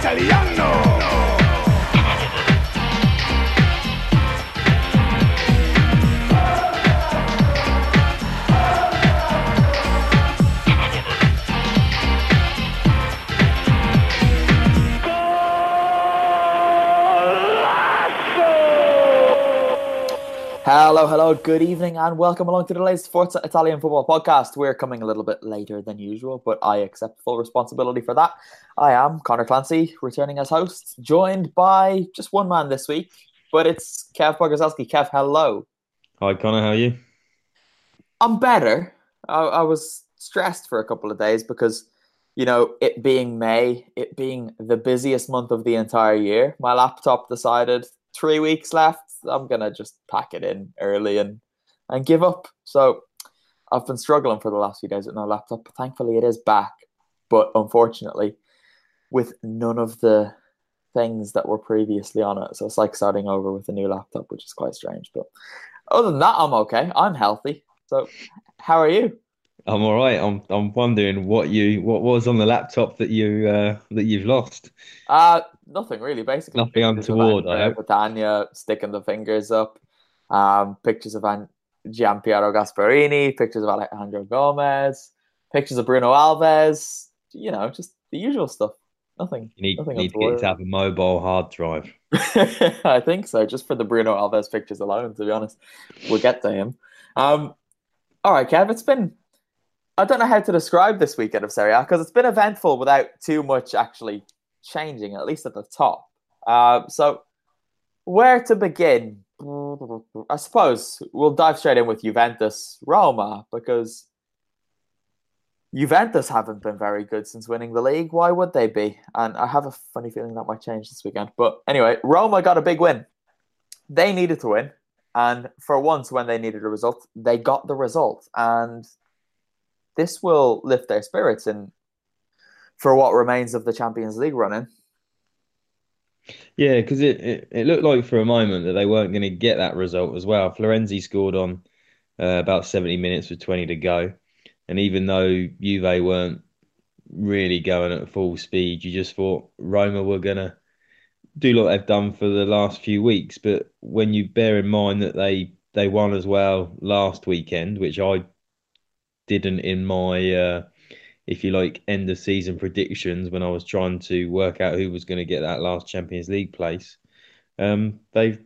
saltaleando. Hello, hello, good evening, and welcome along to the latest Forza Italian football podcast. We're coming a little bit later than usual, but I accept full responsibility for that. I am Connor Clancy, returning as host, joined by just one man this week, but it's Kev Bogozelski. Kev, hello. Hi, Connor. How are you? I'm better. I, I was stressed for a couple of days because, you know, it being May, it being the busiest month of the entire year, my laptop decided three weeks left. I'm gonna just pack it in early and and give up. So I've been struggling for the last few days with my laptop. Thankfully, it is back. But unfortunately, with none of the things that were previously on it, so it's like starting over with a new laptop, which is quite strange. But other than that, I'm okay. I'm healthy. So how are you? I'm all right. I'm I'm wondering what you what was on the laptop that you uh, that you've lost. Uh nothing really. Basically, Nothing untoward, Andrea I hope. Catania sticking the fingers up. Um, pictures of An- Gianpiero Gasperini. Pictures of Alejandro Gomez. Pictures of Bruno Alves. You know, just the usual stuff. Nothing. You need nothing need to get to have a mobile hard drive. I think so, just for the Bruno Alves pictures alone, to be honest. We'll get to him. Um, all right, Kev, it's been, I don't know how to describe this weekend of Serie A because it's been eventful without too much actually changing, at least at the top. Uh, so, where to begin? I suppose we'll dive straight in with Juventus Roma because Juventus haven't been very good since winning the league. Why would they be? And I have a funny feeling that might change this weekend. But anyway, Roma got a big win. They needed to win. And for once, when they needed a result, they got the result. And this will lift their spirits in for what remains of the Champions League running. Yeah, because it, it it looked like for a moment that they weren't going to get that result as well. Florenzi scored on uh, about 70 minutes with 20 to go, and even though Juve weren't really going at full speed, you just thought Roma were going to do what they've done for the last few weeks. But when you bear in mind that they they won as well last weekend, which I didn't in my uh, if you like end of season predictions when I was trying to work out who was going to get that last Champions League place, um, they've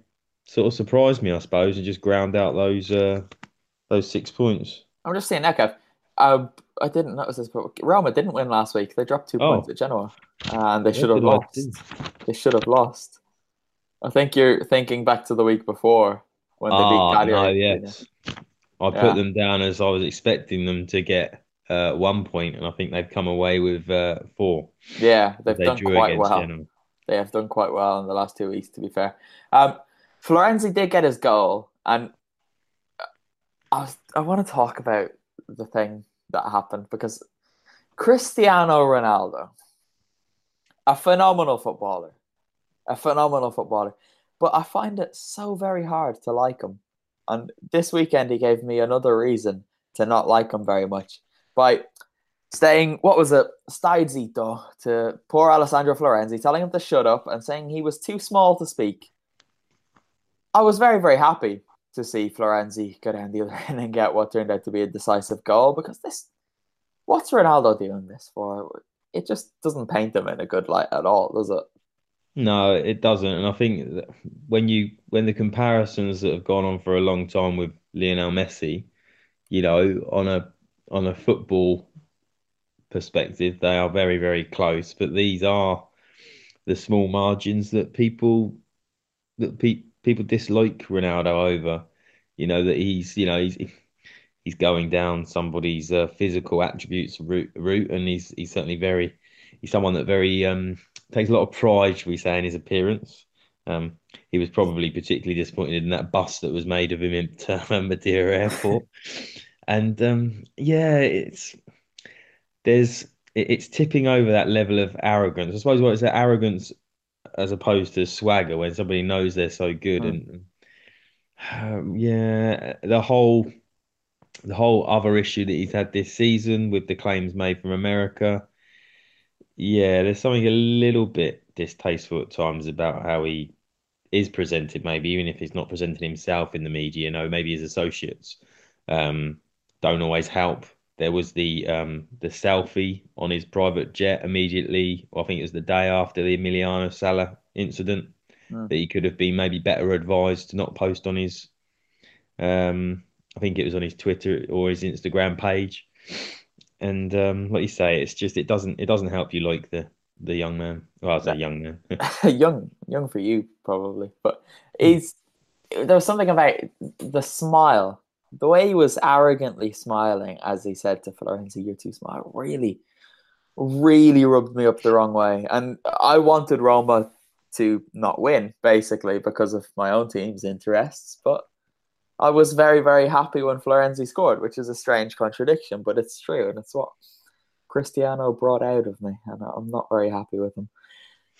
sort of surprised me, I suppose, and just ground out those uh, those six points. I'm just saying that, Kev. Um, I didn't notice this, but Roma didn't win last week. They dropped two Oh. points at Genoa, and they should have lost. They should have lost. I think you're thinking back to the week before when they beat Ah, Cagliari. no, yes. I Yeah. put them down as I was expecting them to get uh, one point, and I think they've come away with uh, four. Yeah, they've They done quite well. They have done quite well in the last two weeks, to be fair. Um, Florenzi did get his goal, and I was, I want to talk about the thing that happened because Cristiano Ronaldo a phenomenal footballer, a phenomenal footballer. But I find it so very hard to like him. And this weekend, he gave me another reason to not like him very much by saying, what was it, stai zitto to poor Alessandro Florenzi, telling him to shut up and saying he was too small to speak. I was very, very happy to see Florenzi go down the other end and get what turned out to be a decisive goal because this, what's Ronaldo doing this for? It just doesn't paint him in a good light at all, does it? No, it doesn't. And I think when you when the comparisons that have gone on for a long time with Lionel Messi, you know, on a on a football perspective, they are very, very close. But these are the small margins that people that pe- people dislike Ronaldo over. You know that he's you know he's he's going down somebody's uh, physical attributes route, route, and he's he's certainly very he's someone that very um, takes a lot of pride, should we say, in his appearance. Um, he was probably particularly disappointed in that bust that was made of him in Madeira Airport. and um, yeah, it's there's it's tipping over that level of arrogance. I suppose what is that arrogance as opposed to swagger when somebody knows they're so good mm. and um, yeah, the whole the whole other issue that he's had this season with the claims made from America. Yeah, there's something a little bit distasteful at times about how he is presented, maybe even if he's not presenting himself in the media, you know, maybe his associates um, don't always help there was the um, the selfie on his private jet immediately. I think it was the day after the Emiliano Sala incident mm. that he could have been maybe better advised to not post on his. Um, I think it was on his Twitter or his Instagram page. And um, like you say, it's just it doesn't it doesn't help you like the the young man. Well, I say young man, young young for you probably, but he's there was something about the smile the way he was arrogantly smiling as he said to Florenzi, "You're too smart," really, really rubbed me up the wrong way. And I wanted Roma to not win, basically because of my own team's interests. But I was very, very happy when Florenzi scored, which is a strange contradiction, but it's true, and it's what Cristiano brought out of me, and I'm not very happy with him.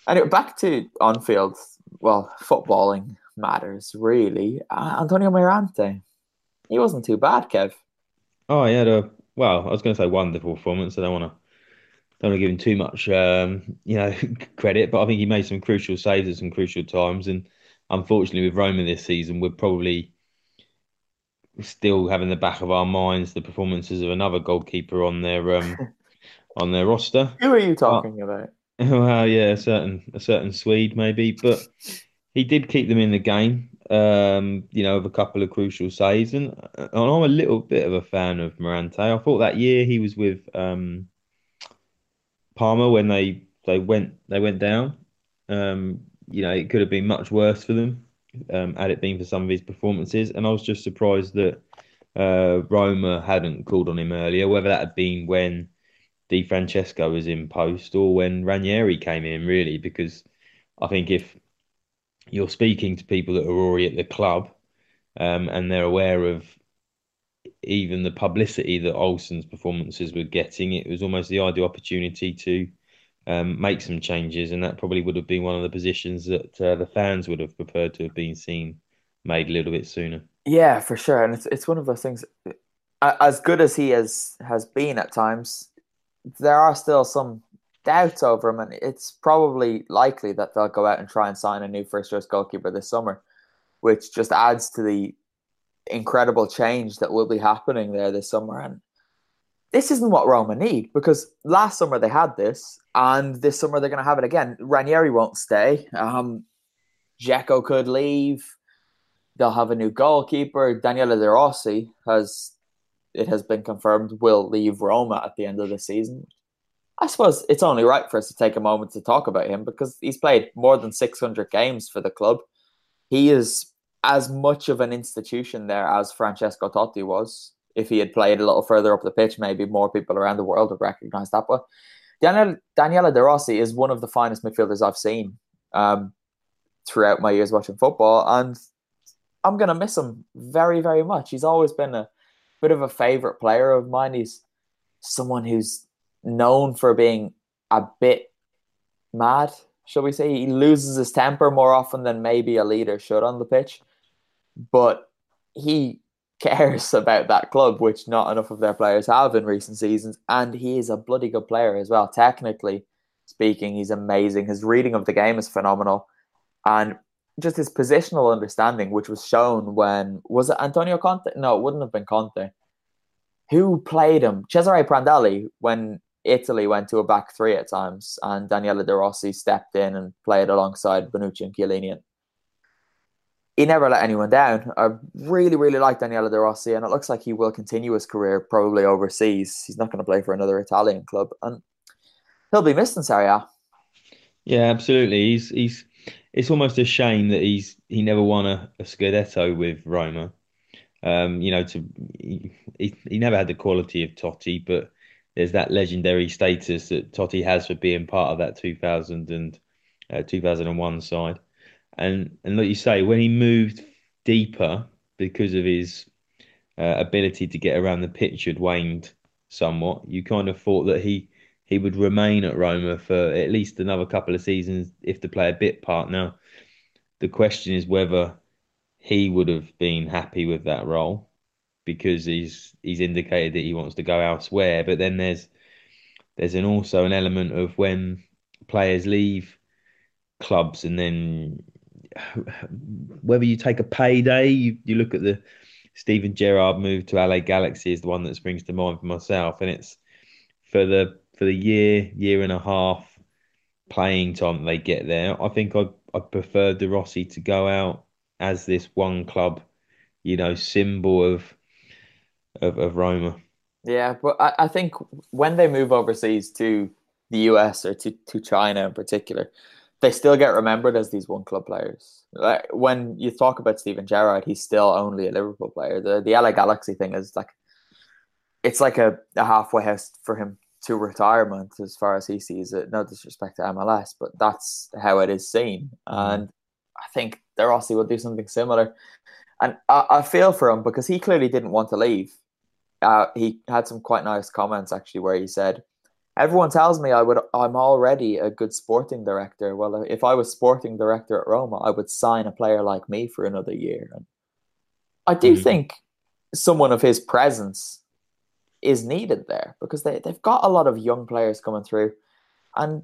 Anyway, back to on-field, well, footballing matters really. Uh, Antonio Mirante, he wasn't too bad, Kev. Oh, he had a well. I was going to say wonderful performance. I don't want to don't want to give him too much, um, you know, credit, but I think he made some crucial saves at some crucial times. And unfortunately, with Roma this season, we're probably still having the back of our minds the performances of another goalkeeper on their um, on their roster. Who are you talking uh, about? Well, yeah, a certain a certain Swede maybe, but he did keep them in the game um, you know, with a couple of crucial saves. And, and I'm a little bit of a fan of Mirante. I thought that year he was with um, Parma when they they went they went down. Um, you know, it could have been much worse for them um, had it been for some of his performances. And I was just surprised that uh, Roma hadn't called on him earlier, whether that had been when Di Francesco was in post or when Ranieri came in, really, because I think if you're speaking to people that are already at the club um, and they're aware of even the publicity that Olsen's performances were getting. It was almost the ideal opportunity to um, make some changes, and that probably would have been one of the positions that uh, the fans would have preferred to have been seen made a little bit sooner. Yeah, for sure, and it's it's one of those things. As good as he has has been at times, there are still some doubts over him, and it's probably likely that they'll go out and try and sign a new first choice goalkeeper this summer, which just adds to the incredible change that will be happening there this summer. And this isn't what Roma need because last summer they had this, and this summer they're going to have it again. Ranieri won't stay. Um, Dzeko could leave. They'll have a new goalkeeper. Daniele De Rossi has, it has been confirmed, will leave Roma at the end of the season, I suppose it's only right for us to take a moment to talk about him because he's played more than 600 games for the club. He is as much of an institution there as Francesco Totti was. If he had played a little further up the pitch, maybe more people around the world would recognize that. But Daniel, Daniele De Rossi is one of the finest midfielders I've seen um, throughout my years watching football. And I'm going to miss him very, very much. He's always been a bit of a favorite player of mine. He's someone who's known for being a bit mad, shall we say? He loses his temper more often than maybe a leader should on the pitch. But he cares about that club, which not enough of their players have in recent seasons. And he is a bloody good player as well. Technically speaking, he's amazing. His reading of the game is phenomenal. And just his positional understanding, which was shown when was it Antonio Conte? No, it wouldn't have been Conte. Who played him? Cesare Prandelli when Italy went to a back three at times, and Daniele De Rossi stepped in and played alongside Bonucci and Chiellini. He never let anyone down. I really, really like Daniele De Rossi, and it looks like he will continue his career probably overseas. He's not going to play for another Italian club, and he'll be missed in Serie A. Yeah, absolutely. He's he's. It's almost a shame that he's he never won a, a Scudetto with Roma. Um, you know, to he, he never had the quality of Totti, but there's that legendary status that Totti has for being part of that 2000 and uh, 2001 side. And and like you say, when he moved deeper because of his uh, ability to get around the pitch had waned somewhat, you kind of thought that he he would remain at Roma for at least another couple of seasons if to play a bit part. Now, the question is whether he would have been happy with that role because he's he's indicated that he wants to go elsewhere. But then there's there's an also an element of when players leave clubs and then whether you take a payday, you, you look at the Steven Gerrard move to LA Galaxy is the one that springs to mind for myself, and it's for the for the year year and a half playing time they get there. I think I I prefer De Rossi to go out as this one club, you know, symbol of of, of Roma. Yeah, but I, I think when they move overseas to the US or to, to China in particular, they still get remembered as these one club players. Like when you talk about Steven Gerrard, he's still only a Liverpool player. The the LA Galaxy thing is like it's like a, a halfway house for him to retirement as far as he sees it. No disrespect to MLS, but that's how it is seen. Mm-hmm. And I think De Rossi will do something similar. And I, I feel for him because he clearly didn't want to leave uh, he had some quite nice comments actually where he said, "Everyone tells me I would. I'm already a good sporting director. Well, if I was sporting director at Roma, I would sign a player like me for another year." And I do mm-hmm. think someone of his presence is needed there because they they've got a lot of young players coming through, and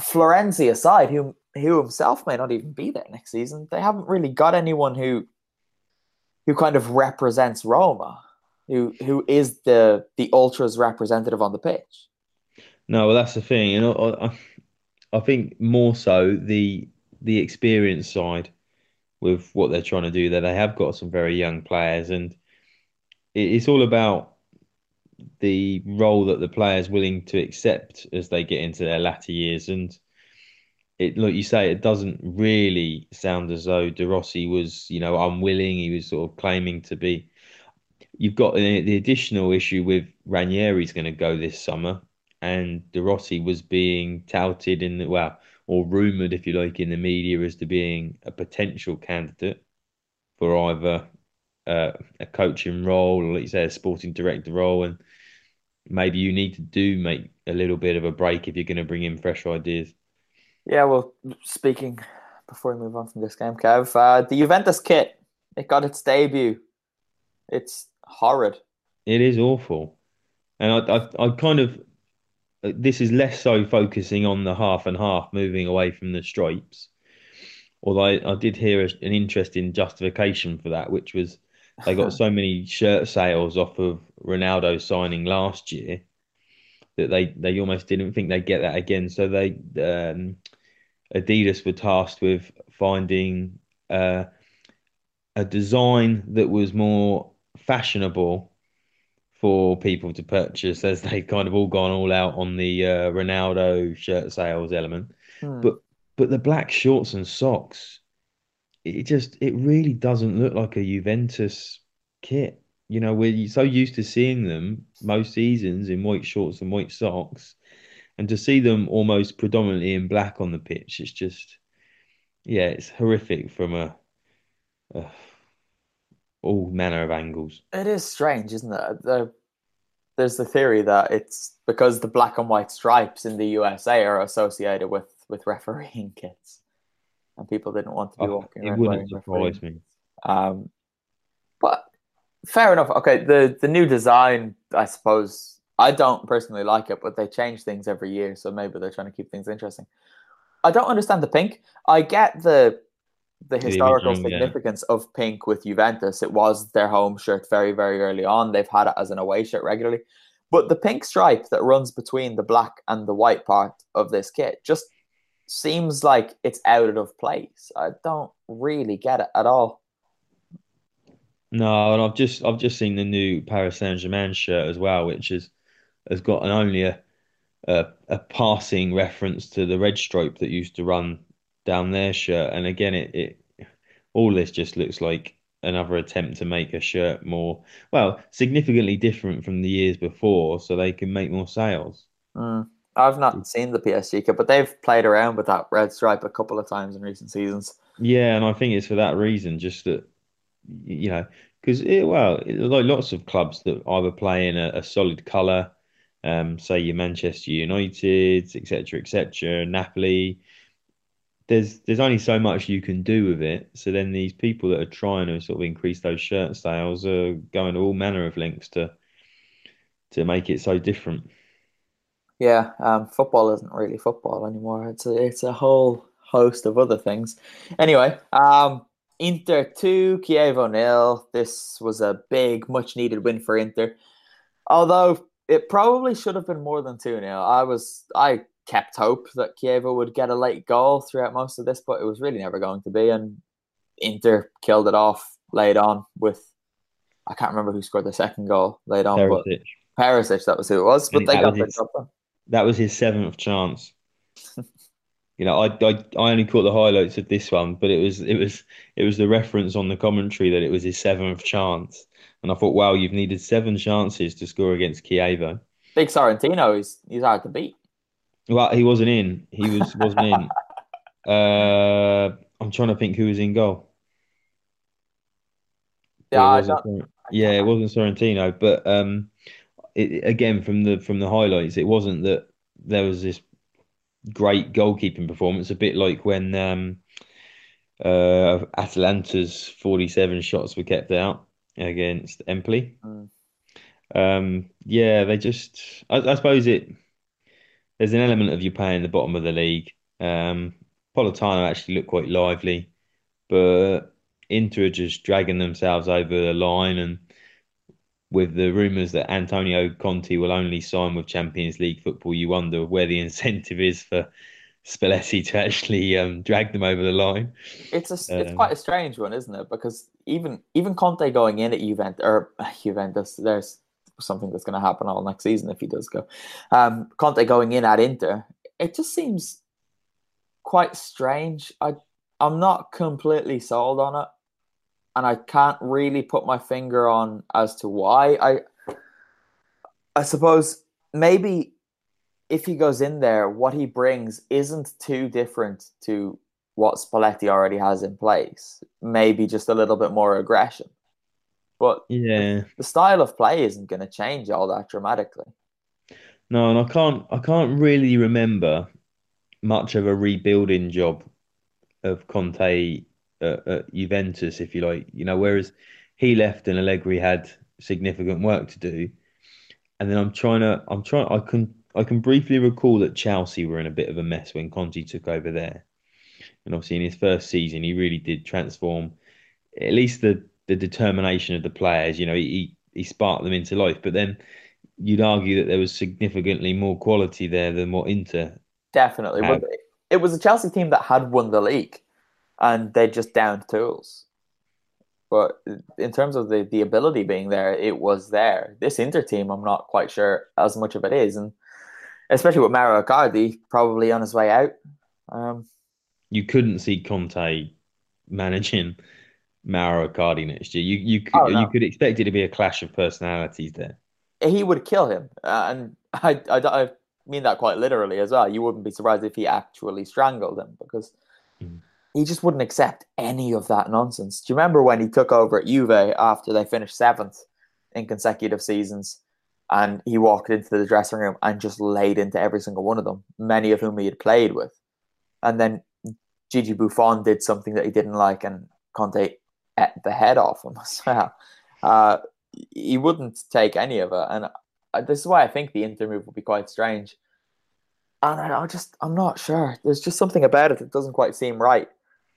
Florenzi aside, who who himself may not even be there next season, they haven't really got anyone who who kind of represents Roma who who is the the ultras representative on the pitch. No, well, that's the thing, and know. I, I think more so the the experience side with what they're trying to do there. They have got some very young players, and it's all about the role that the players willing to accept as they get into their latter years. And it, like you say, it doesn't really sound as though De Rossi was, you know, unwilling. He was sort of claiming to be you've got the, the additional issue with Ranieri's going to go this summer, and De Rossi was being touted in the well, or rumored, if you like, in the media as to being a potential candidate for either uh, a coaching role or, like you say, a sporting director role, and maybe you need to do make a little bit of a break if you're going to bring in fresh ideas. Yeah, well, speaking before we move on from this game, Kev, uh, the Juventus kit it got its debut. It's horrid. It is awful, and I, I, I kind of this is less so focusing on the half and half, moving away from the stripes. Although I, I did hear an interesting justification for that, which was they got so many shirt sales off of Ronaldo signing last year that they they almost didn't think they'd get that again. So they um, Adidas were tasked with finding uh, a design that was more fashionable for people to purchase as they've kind of all gone all out on the uh, Ronaldo shirt sales element. Hmm. But but the black shorts and socks, it just it really doesn't look like a Juventus kit. You know, we're so used to seeing them most seasons in white shorts and white socks, and to see them almost predominantly in black on the pitch, it's just yeah, it's horrific from a, a all manner of angles. It is strange, isn't it? The, there's the theory that it's because the black and white stripes in the USA are associated with with refereeing kits, and people didn't want to be Oh, walking it around wouldn't surprise refereeing me. Um, but fair enough. Okay, the the new design, I suppose. I don't personally like it, but they change things every year, so maybe they're trying to keep things interesting. I don't understand the pink. I get the the historical yeah. Uh, significance of pink with Juventus. It was their home shirt very, very early on. They've had it as an away shirt regularly. But the pink stripe that runs between the black and the white part of this kit just seems like it's out of place. I don't really get it at all. No, and I've just I've just seen the new Paris Saint-Germain shirt as well, which is has got an only a, a a passing reference to the red stripe that used to run down their shirt. And again, it, it all this just looks like another attempt to make a shirt more well significantly different from the years before, so they can make more sales. Mm. I've not seen the PSG kit, but they've played around with that red stripe a couple of times in recent seasons. Yeah, and I think it's for that reason, just that you know, because it, well, it, like lots of clubs that either play in a, a solid colour, um, say your Manchester United, etc., etc., Napoli. There's there's only so much you can do with it. So then these people that are trying to sort of increase those shirt sales are going to all manner of lengths to to make it so different. Yeah, um, football isn't really football anymore. It's a it's a whole host of other things. Anyway, um, Inter two, Chievo nil. This was a big, much needed win for Inter. Although it probably should have been more than two 0 I was I kept hope that Chievo would get a late goal throughout most of this, but it was really never going to be. And Inter killed it off late on with I can't remember who scored the second goal late on, but Perisic. Perisic, that was who it was. But And they got the his- job. That was his seventh chance. You know, I, I I only caught the highlights of this one, but it was it was it was the reference on the commentary that it was his seventh chance, and I thought, wow, you've needed seven chances to score against Chievo. Big Sorrentino, he's he's hard to beat. Well, he wasn't in. He was wasn't in. Uh, I'm trying to think who was in goal. Yeah, it wasn't yeah, it wasn't Sorrentino, but um, it, again from the from the highlights, it wasn't that there was this great goalkeeping performance. A bit like when um, uh, Atalanta's 47 shots were kept out against Empoli. Mm. Um, yeah, they just. I, I suppose it. There's an element of you playing the bottom of the league. Um, Politano actually looked quite lively, but Inter are just dragging themselves over the line, and with the rumours that Antonio Conte will only sign with Champions League football, you wonder where the incentive is for Spalletti to actually um, drag them over the line. it's a it's Um, quite a strange one, isn't it? Because even even Conte going in at Juventus or Juventus, there's something that's going to happen all next season if he does go. Um, Conte going in at Inter, it just seems quite strange. I I'm not completely sold on it, and I can't really put my finger on as to why. I I suppose maybe if he goes in there, what he brings isn't too different to what Spalletti already has in place. Maybe just a little bit more aggression. But Yeah. the style of play isn't going to change all that dramatically. No, and I can't I can't really remember much of a rebuilding job of Conte at, at Juventus, if you like. You know, whereas he left and Allegri had significant work to do. And then I'm trying to I'm trying I can I can briefly recall that Chelsea were in a bit of a mess when Conte took over there. And obviously in his first season he really did transform at least the the determination of the players, you know, he he sparked them into life. But then you'd argue that there was significantly more quality there than what Inter. Definitely. But it was a Chelsea team that had won the league and they just downed tools. But in terms of the, the ability being there, it was there. This Inter team, I'm not quite sure as much of it is. And especially with Mauro Icardi probably on his way out. Um, You couldn't see Conte managing Mauro Icardi next year. You you could Oh, no. you could expect it to be a clash of personalities there. he would kill him. Uh, and I, I, I mean that quite literally as well. You wouldn't be surprised if he actually strangled him because Mm. he just wouldn't accept any of that nonsense. Do you remember when he took over at Juve after they finished seventh in consecutive seasons? And he walked into the dressing room and just laid into every single one of them, many of whom he had played with. and then Gigi Buffon did something that he didn't like, and Conte ate the head off him as well. Uh, he wouldn't take any of it, and this is why I think the Inter move will be quite strange. And I, I just, I'm not sure. There's just something about it that doesn't quite seem right.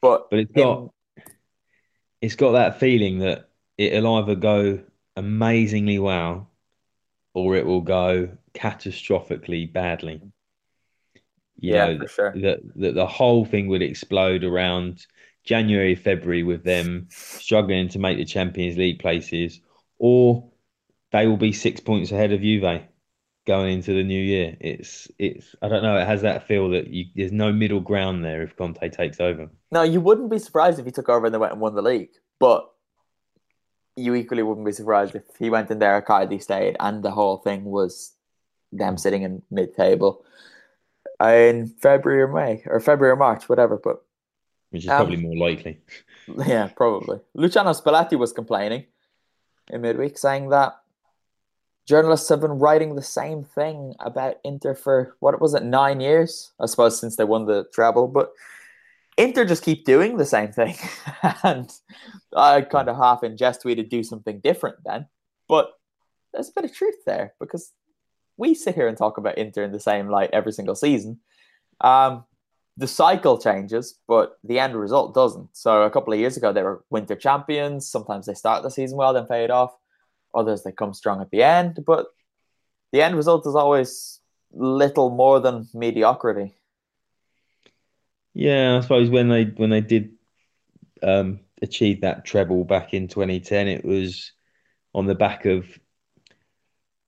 But but it's got it's got that feeling that it'll either go amazingly well or it will go catastrophically badly. You yeah, know, for sure. That, that the whole thing would explode around January, February with them struggling to make the Champions League places, or they will be six points ahead of Juve going into the new year. It's it's I don't know. It has that feel that you, there's no middle ground there if Conte takes over. No, you wouldn't be surprised if he took over and they went and won the league, but you equally wouldn't be surprised if he went in there, Cardi stayed, and the whole thing was them sitting in mid-table in February or May or February or March, whatever. But which is um, probably more likely. Yeah, probably. Luciano Spalletti was complaining in midweek, saying that journalists have been writing the same thing about Inter for what was it, nine years? I suppose since they won the treble, but Inter just keep doing the same thing. and I kind of half in jest to do something different then. But there's a bit of truth there because we sit here and talk about Inter in the same light every single season. Um, the cycle changes, but the end result doesn't. So a couple of years ago, they were winter champions. Sometimes they start the season well, then fade off. Others they come strong at the end, but the end result is always little more than mediocrity. Yeah, I suppose when they when they did um, achieve that treble back in 2010, it was on the back of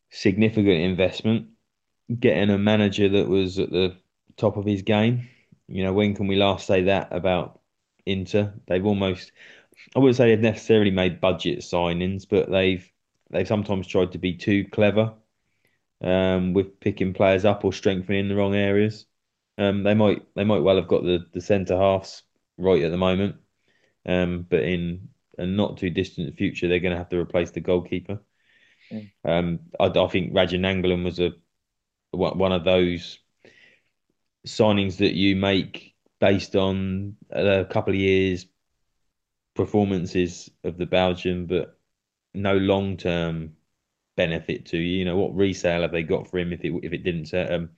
significant investment, getting a manager that was at the top of his game. You know, when can we last say that about Inter? They've almost, I wouldn't say they've necessarily made budget signings, but they've they've sometimes tried to be too clever um, with picking players up or strengthening the wrong areas. Um, they might they might well have got the, the centre halves right at the moment, um, but in a not too distant future, they're going to have to replace the goalkeeper. Mm. Um, I, I think Radja Nainggolan was a one of those signings that you make based on a couple of years performances of the Belgian, but no long term benefit to you. You know what resale have they got for him if it if it didn't um,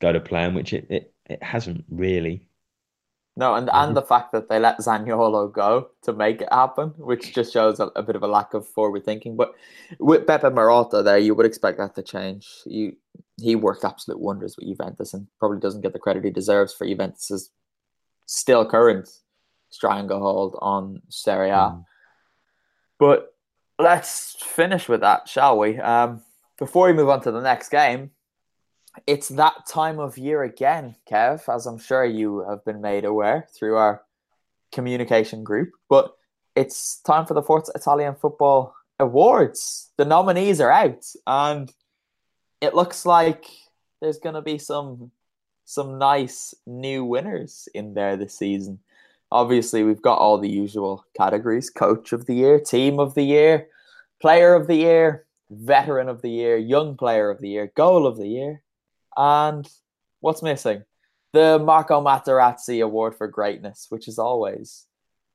go to plan, which it, it, it hasn't really. No, and and the fact that they let Zaniolo go to make it happen, which just shows a, a bit of a lack of forward thinking. But with Beppe Marotta there, you would expect that to change. You he worked absolute wonders with Juventus and probably doesn't get the credit he deserves for Juventus's still current stranglehold on Serie A. Mm. But let's finish with that, shall we? Um, before we move on to the next game, it's that time of year again, Kev, as I'm sure you have been made aware through our communication group. But it's time for the Forza Italian Football Awards. The nominees are out, and it looks like there's going to be some some nice new winners in there this season. Obviously, we've got all the usual categories: coach of the year, team of the year, player of the year, veteran of the year, young player of the year, goal of the year, and what's missing? The Marco Materazzi Award for Greatness, which is always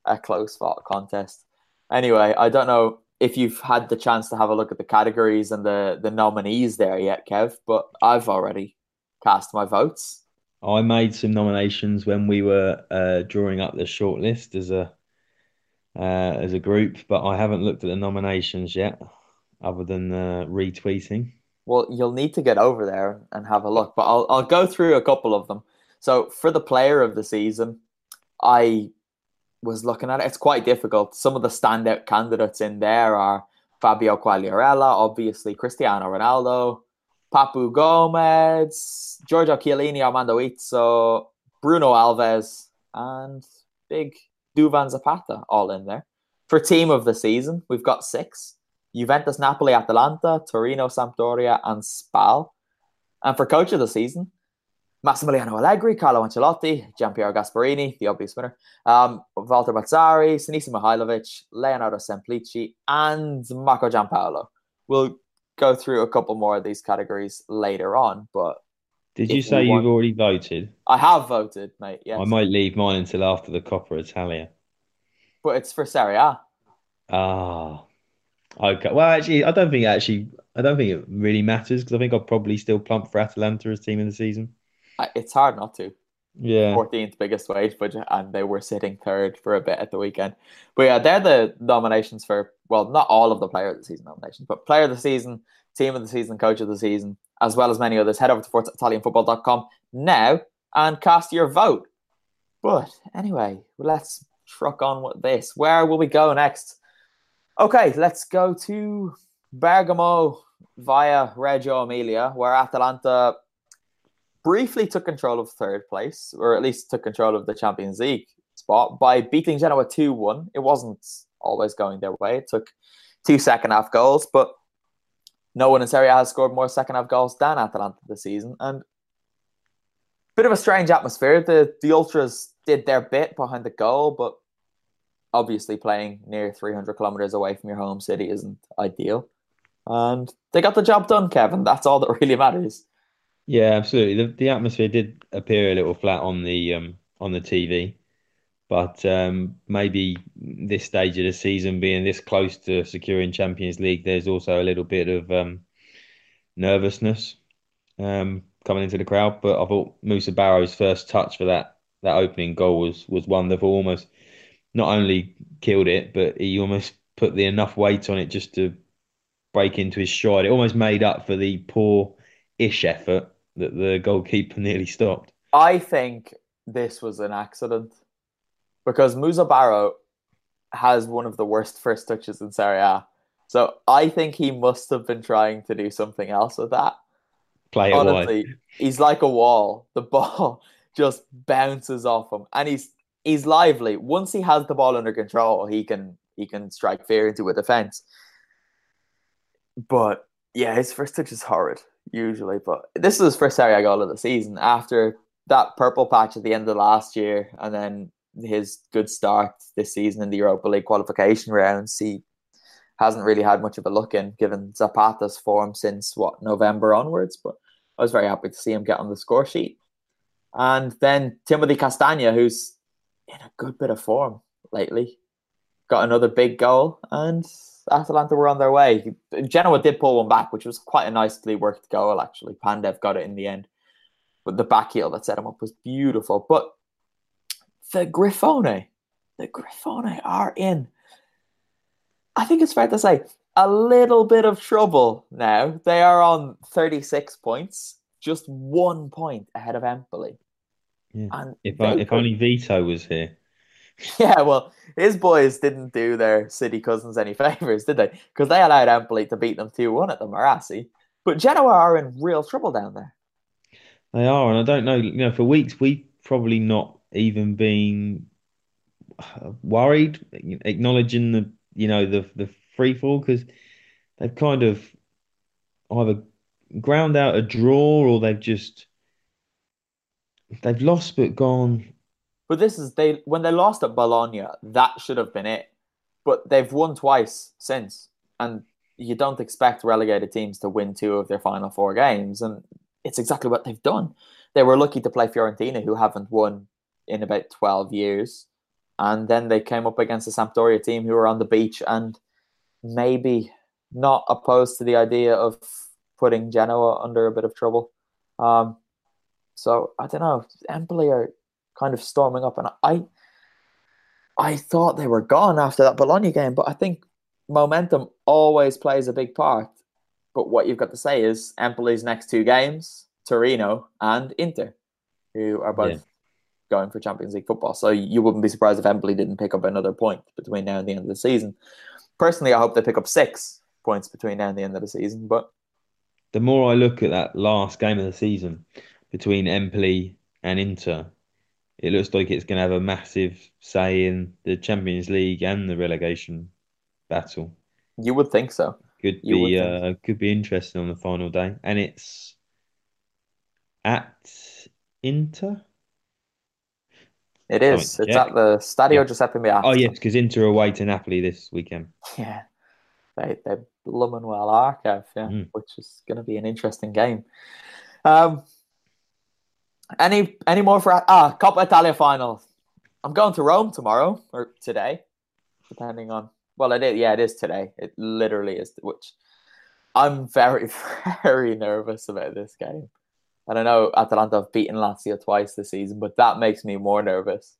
a close fought contest. Anyway, I don't know if you've had the chance to have a look at the categories and the, the nominees there yet, Kev, but I've already cast my votes. I made some nominations when we were uh, drawing up the shortlist as a uh, as a group, but I haven't looked at the nominations yet, other than uh, retweeting. Well, you'll need to get over there and have a look, but I'll I'll go through a couple of them. So for the player of the season, I was looking at it. It's quite difficult. Some of the standout candidates in there are Fabio Quagliarella, obviously Cristiano Ronaldo, Papu Gomez, Giorgio Chiellini, Armando Izzo, Bruno Alves, and big Duvan Zapata all in there. For team of the season, we've got six. Juventus, Napoli, Atalanta, Torino, Sampdoria, and Spal. And for coach of the season, Massimiliano Allegri, Carlo Ancelotti, Gianpiero Gasperini, the obvious winner, um, Walter Mazzarri, Sinisa Mihailovic, Leonardo Semplici, and Marco Giampaolo. We'll go through a couple more of these categories later on, but Did you say you've already voted? I have voted, mate. Yes, I might leave mine until after the Coppa Italia. but it's for Serie A. Ah, okay. Well, actually, I don't think actually, I don't think it really matters because I think I'll probably still plump for Atalanta as team of the season. It's hard not to. Yeah, 14th biggest wage budget, and they were sitting third for a bit at the weekend. But yeah, they're the nominations for, well, not all of the player of the season nominations, but player of the season, team of the season, coach of the season, as well as many others. Head over to italianfootball.com now and cast your vote. But anyway, let's truck on with this. Where will we go next? Okay, let's go to Bergamo via Reggio Emilia, where Atalanta briefly took control of third place, or at least took control of the Champions League spot by beating Genoa 2 1. It wasn't always going their way. It took two second half goals, but no one in Serie A has scored more second half goals than Atalanta this season. And bit of a strange atmosphere. The the Ultras did their bit behind the goal, but obviously playing near 300 kilometers away from your home city isn't ideal. And they got the job done, Kevin. That's all that really matters. yeah, absolutely. The the atmosphere did appear a little flat on the um on the TV, but um maybe this stage of the season, being this close to securing Champions League, there's also a little bit of um nervousness um coming into the crowd. But I thought Musa Barrow's first touch for that that opening goal was was wonderful. Almost not only killed it, but he almost put the enough weight on it just to break into his stride. It almost made up for the poor-ish effort that the goalkeeper nearly stopped. I think this was an accident because Musa Barrow has one of the worst first touches in Serie A. So I think he must have been trying to do something else with that. Play it wide. Honestly, he's like a wall. The ball just bounces off him, and he's he's lively. Once he has the ball under control, he can he can strike fear into a defense. But yeah, his first touch is horrid usually. But this is his first Serie goal of the season after that purple patch at the end of last year, and then his good start this season in the Europa League qualification rounds. He hasn't really had much of a look in, given Zapata's form since what November onwards. But I was very happy to see him get on the score sheet. And then Timothy Castagne, who's in a good bit of form lately, got another big goal, and Atalanta were on their way. Genoa did pull one back, which was quite a nicely worked goal, actually. Pandev got it in the end. But the back heel that set him up was beautiful. But the Grifone, the Grifone are in, I think it's fair to say, a little bit of trouble now. They are on 36 points, just one point ahead of Empoli. Yeah. And If I, if could- only Vito was here. Yeah, well, his boys didn't do their city cousins any favors, did they? Because they allowed Empoli to beat them 2 1 at the Marassi. But Genoa are in real trouble down there. They are, and I don't know. You know, for weeks we've probably not even been uh, worried, acknowledging the you know the the free fall because they've kind of either ground out a draw or they've just they've lost but gone. But this is they when they lost at Bologna, that should have been it. But they've won twice since, and you don't expect relegated teams to win two of their final four games, and it's exactly what they've done. They were lucky to play Fiorentina, who haven't won in about twelve years, and then they came up against a Sampdoria team who were on the beach and maybe not opposed to the idea of putting Genoa under a bit of trouble. Um, so I don't know. Empoli are kind of storming up, and I, I thought they were gone after that Bologna game, but I think momentum always plays a big part. But what you've got to say is Empoli's next two games, Torino and Inter, who are both Yeah. going for Champions League football. So you wouldn't be surprised if Empoli didn't pick up another point between now and the end of the season. Personally, I hope they pick up six points between now and the end of the season. But The more I look at that last game of the season between Empoli and Inter, it looks like it's going to have a massive say in the Champions League and the relegation battle. you would think so. Could You be uh, could be interesting on the final day, and it's at Inter. It is. Something, It's yeah. at the Stadio Yeah. Giuseppe Meazza. Oh yes, because Inter are away to Napoli this weekend. Yeah, they they blooming well Kev, yeah, Mm. which is going to be an interesting game. Um, Any any more for ah Coppa Italia final? I'm going to Rome tomorrow or today, depending on. Well, it is. Yeah, it is today. It literally is. Which I'm very very nervous about this game. And I know Atalanta have beaten Lazio twice this season, but that makes me more nervous.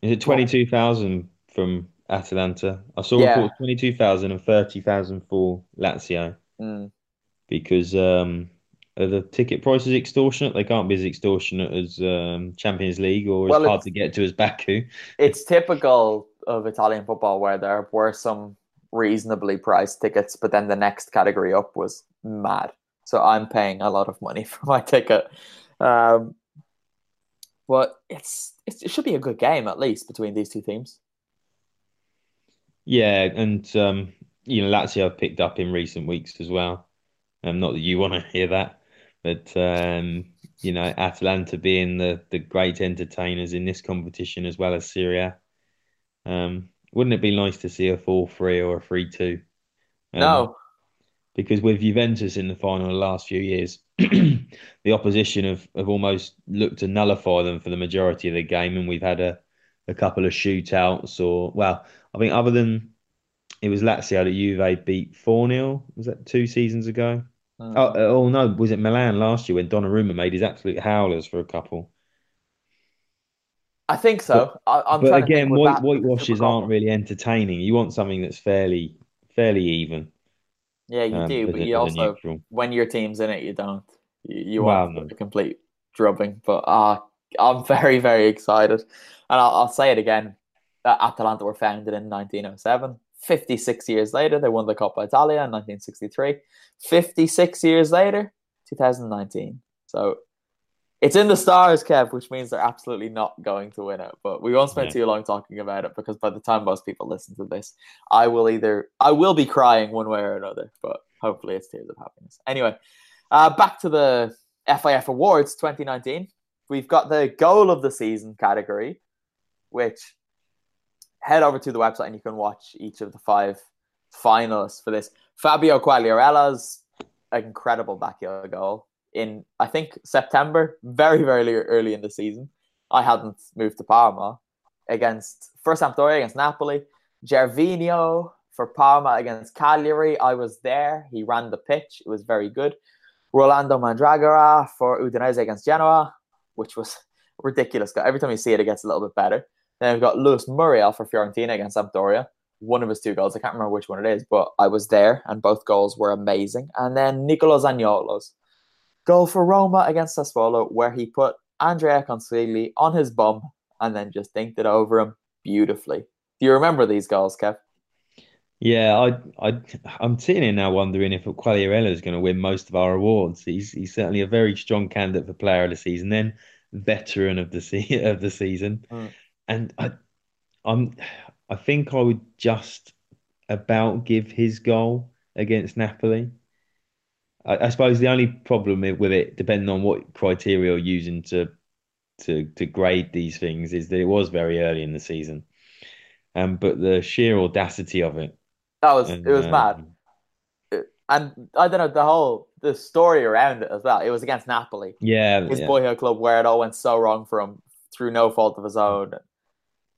Is it twenty two thousand from Atalanta? I saw Yeah. reports twenty two thousand and thirty thousand for Lazio Mm. because um, are the ticket prices extortionate? They can't be as extortionate as um, Champions League or as hard to get to as Baku. It's typical of Italian football where there were some reasonably priced tickets, but then the next category up was mad. So I'm paying a lot of money for my ticket. Um, but it's, it's it should be a good game at least between these two teams. Yeah, and um, you know Lazio have picked up in recent weeks as well. Um, not that you want to hear that, but um, you know Atalanta being the the great entertainers in this competition as well as Serie A. Um, wouldn't it be nice to see a 4-3 or a 3-2? Um, No, because with Juventus in the final the last few years, the opposition have, have almost looked to nullify them for the majority of the game, and we've had a, a couple of shootouts. Or well, I think other than it was Lazio that Juve beat four 0 Was that two seasons ago? Mm. Oh, uh, oh no, was it Milan last year when Donnarumma made his absolute howlers for a couple? I think so. I, I'm but again, white, whitewashes aren't really entertaining. You want something that's fairly fairly even. Yeah, you um, do, but you also when your team's in it, you don't. You, you Well, want no. a complete drubbing. But uh, I'm very, very excited. And I'll, I'll say it again. Atalanta were founded in 1907. 56 years later, they won the Coppa Italia in 1963. 56 years later, 2019. So it's in the stars, Kev, which means they're absolutely not going to win it. But we won't spend Yeah. too long talking about it because by the time most people listen to this, I will either I will be crying one way or another, but hopefully it's tears of happiness. Anyway, uh, back to the FIF Awards 2019. We've got the goal of the season category, which head over to the website and you can watch each of the five finalists for this. Fabio Quagliarella's incredible backyard goal in I think September, very very early in the season. I hadn't moved to Parma against first Sampdoria against Napoli. Gervinho for Parma against Cagliari. I was there. He ran the pitch. It was very good. Rolando Mandragora for Udinese against Genoa, which was ridiculous. Every time you see it, it gets a little bit better. Then we've got Luis Muriel for Fiorentina against Sampdoria. One of his two goals. I can't remember which one it is, but I was there, and both goals were amazing. And then Nicolo Zaniolo's goal for Roma against Sassuolo, where he put Andrea Consigli on his bum and then just dinked it over him beautifully. Do you remember these goals, Kev? Yeah, I, I, I'm sitting here now wondering if Quagliarella is going to win most of our awards. He's he's certainly a very strong candidate for Player of the Season, then veteran of the se of the season, Mm. And I, I'm, I think I would just about give his goal against Napoli. I, I suppose the only problem with it, depending on what criteria you're using to to to grade these things, is that it was very early in the season. Um, but the sheer audacity of it. That was and, it was um, mad. And I don't know the whole the story around it as well. It was against Napoli, Yeah, his yeah. boyhood club, where it all went so wrong for him through no fault of his own.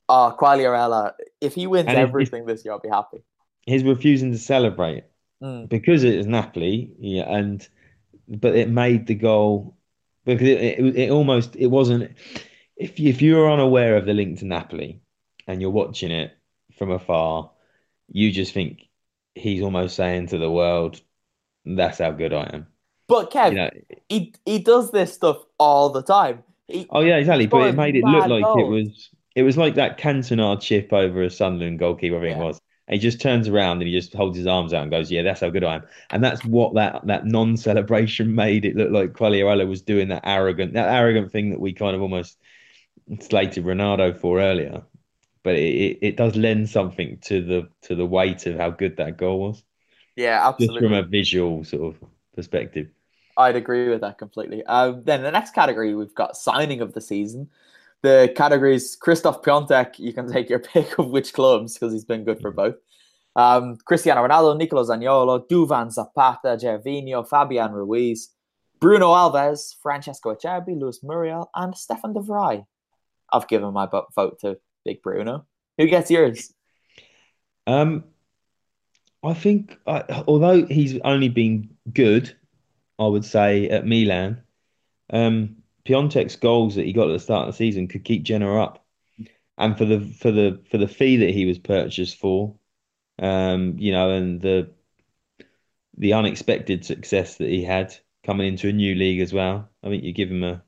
Oh, Quagliarella, if he wins And everything this year, I'll be happy. He's refusing to celebrate Mm. because it is Napoli. Yeah, and but it made the goal because it, it, it almost it wasn't. If you, if you're unaware of the link to Napoli and you're watching it from afar, you just think he's almost saying to the world, "That's how good I am." But Kev, You know, he he does this stuff all the time. He, Oh yeah, exactly. But it made it look like it was it was like that Cantona chip over a Sunderland goalkeeper, I think Yeah. it was. And he just turns around and he just holds his arms out and goes, "Yeah, that's how good I am." And that's what that that non-celebration made it look like. Quagliarella was doing that arrogant that arrogant thing that we kind of almost slated Ronaldo for earlier. But it, it, it does lend something to the to the weight of how good that goal was, yeah, absolutely. just from a visual sort of perspective. I'd agree with that completely. Um, then the next category we've got signing of the season. The categories Christoph Piątek, you can take your pick of which clubs because he's been good for both. Um, Cristiano Ronaldo, Nicolo Zaniolo, Duvan Zapata, Gervinho, Fabian Ruiz. Bruno Alves, Francesco Acerbi, Luis Muriel, and Stefan de Vrij. I've given my vote to Big Bruno. Who gets yours? Um, I think, uh, although he's only been good, I would say at Milan, um, Piątek's goals that he got at the start of the season could keep Genoa up, and for the for the for the fee that he was purchased for, um, you know, and the the unexpected success that he had coming into a new league as well. I think you give him a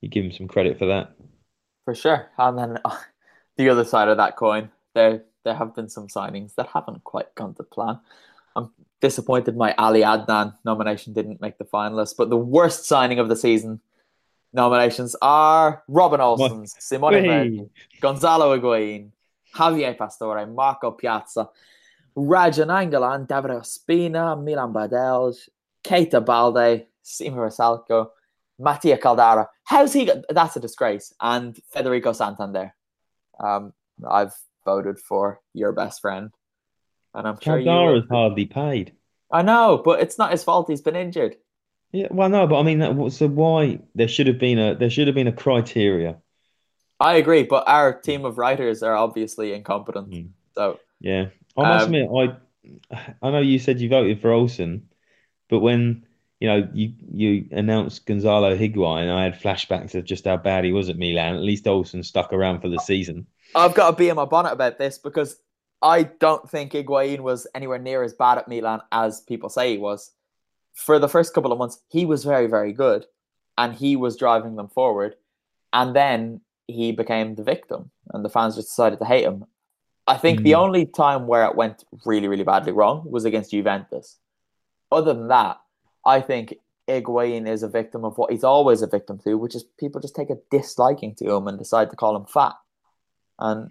you give him some credit for that. For sure. And then uh, the other side of that coin, there there have been some signings that haven't quite gone to plan. I'm disappointed my Ali Adnan nomination didn't make the finalists, but the worst signing of the season nominations are Robin Olsen, Simone Verdi, Gonzalo Higuain, Javier Pastore, Marko Pjaca, Radja Nainggolan, David Ospina, Milan Badelj, Keita Balde, Sima Vrsaljko, Mattia Caldara. How's he? Got, that's a disgrace. And Federico Santander. Um, I've voted for your best friend, and I'm sure Caldara's hardly paid. I know, but it's not his fault. He's been injured. Yeah, well, no, but I mean, that, so why there should have been a there should have been a criteria. I agree, but our team of writers are obviously incompetent. Mm. So yeah, I must um, admit, I I know you said you voted for Olsen, but when you know you you announced Gonzalo Higuain, I had flashbacks of just how bad he was at Milan. At least Olsen stuck around for the season. I've got to be in my bonnet about this because I don't think Higuain was anywhere near as bad at Milan as people say he was. For the first couple of months, he was very, very good, and he was driving them forward. And then he became the victim, and the fans just decided to hate him. I think mm. the only time where it went really, really badly wrong was against Juventus other than that, I think Higuain is a victim of what he's always a victim to, which is people just take a disliking to him and decide to call him fat. And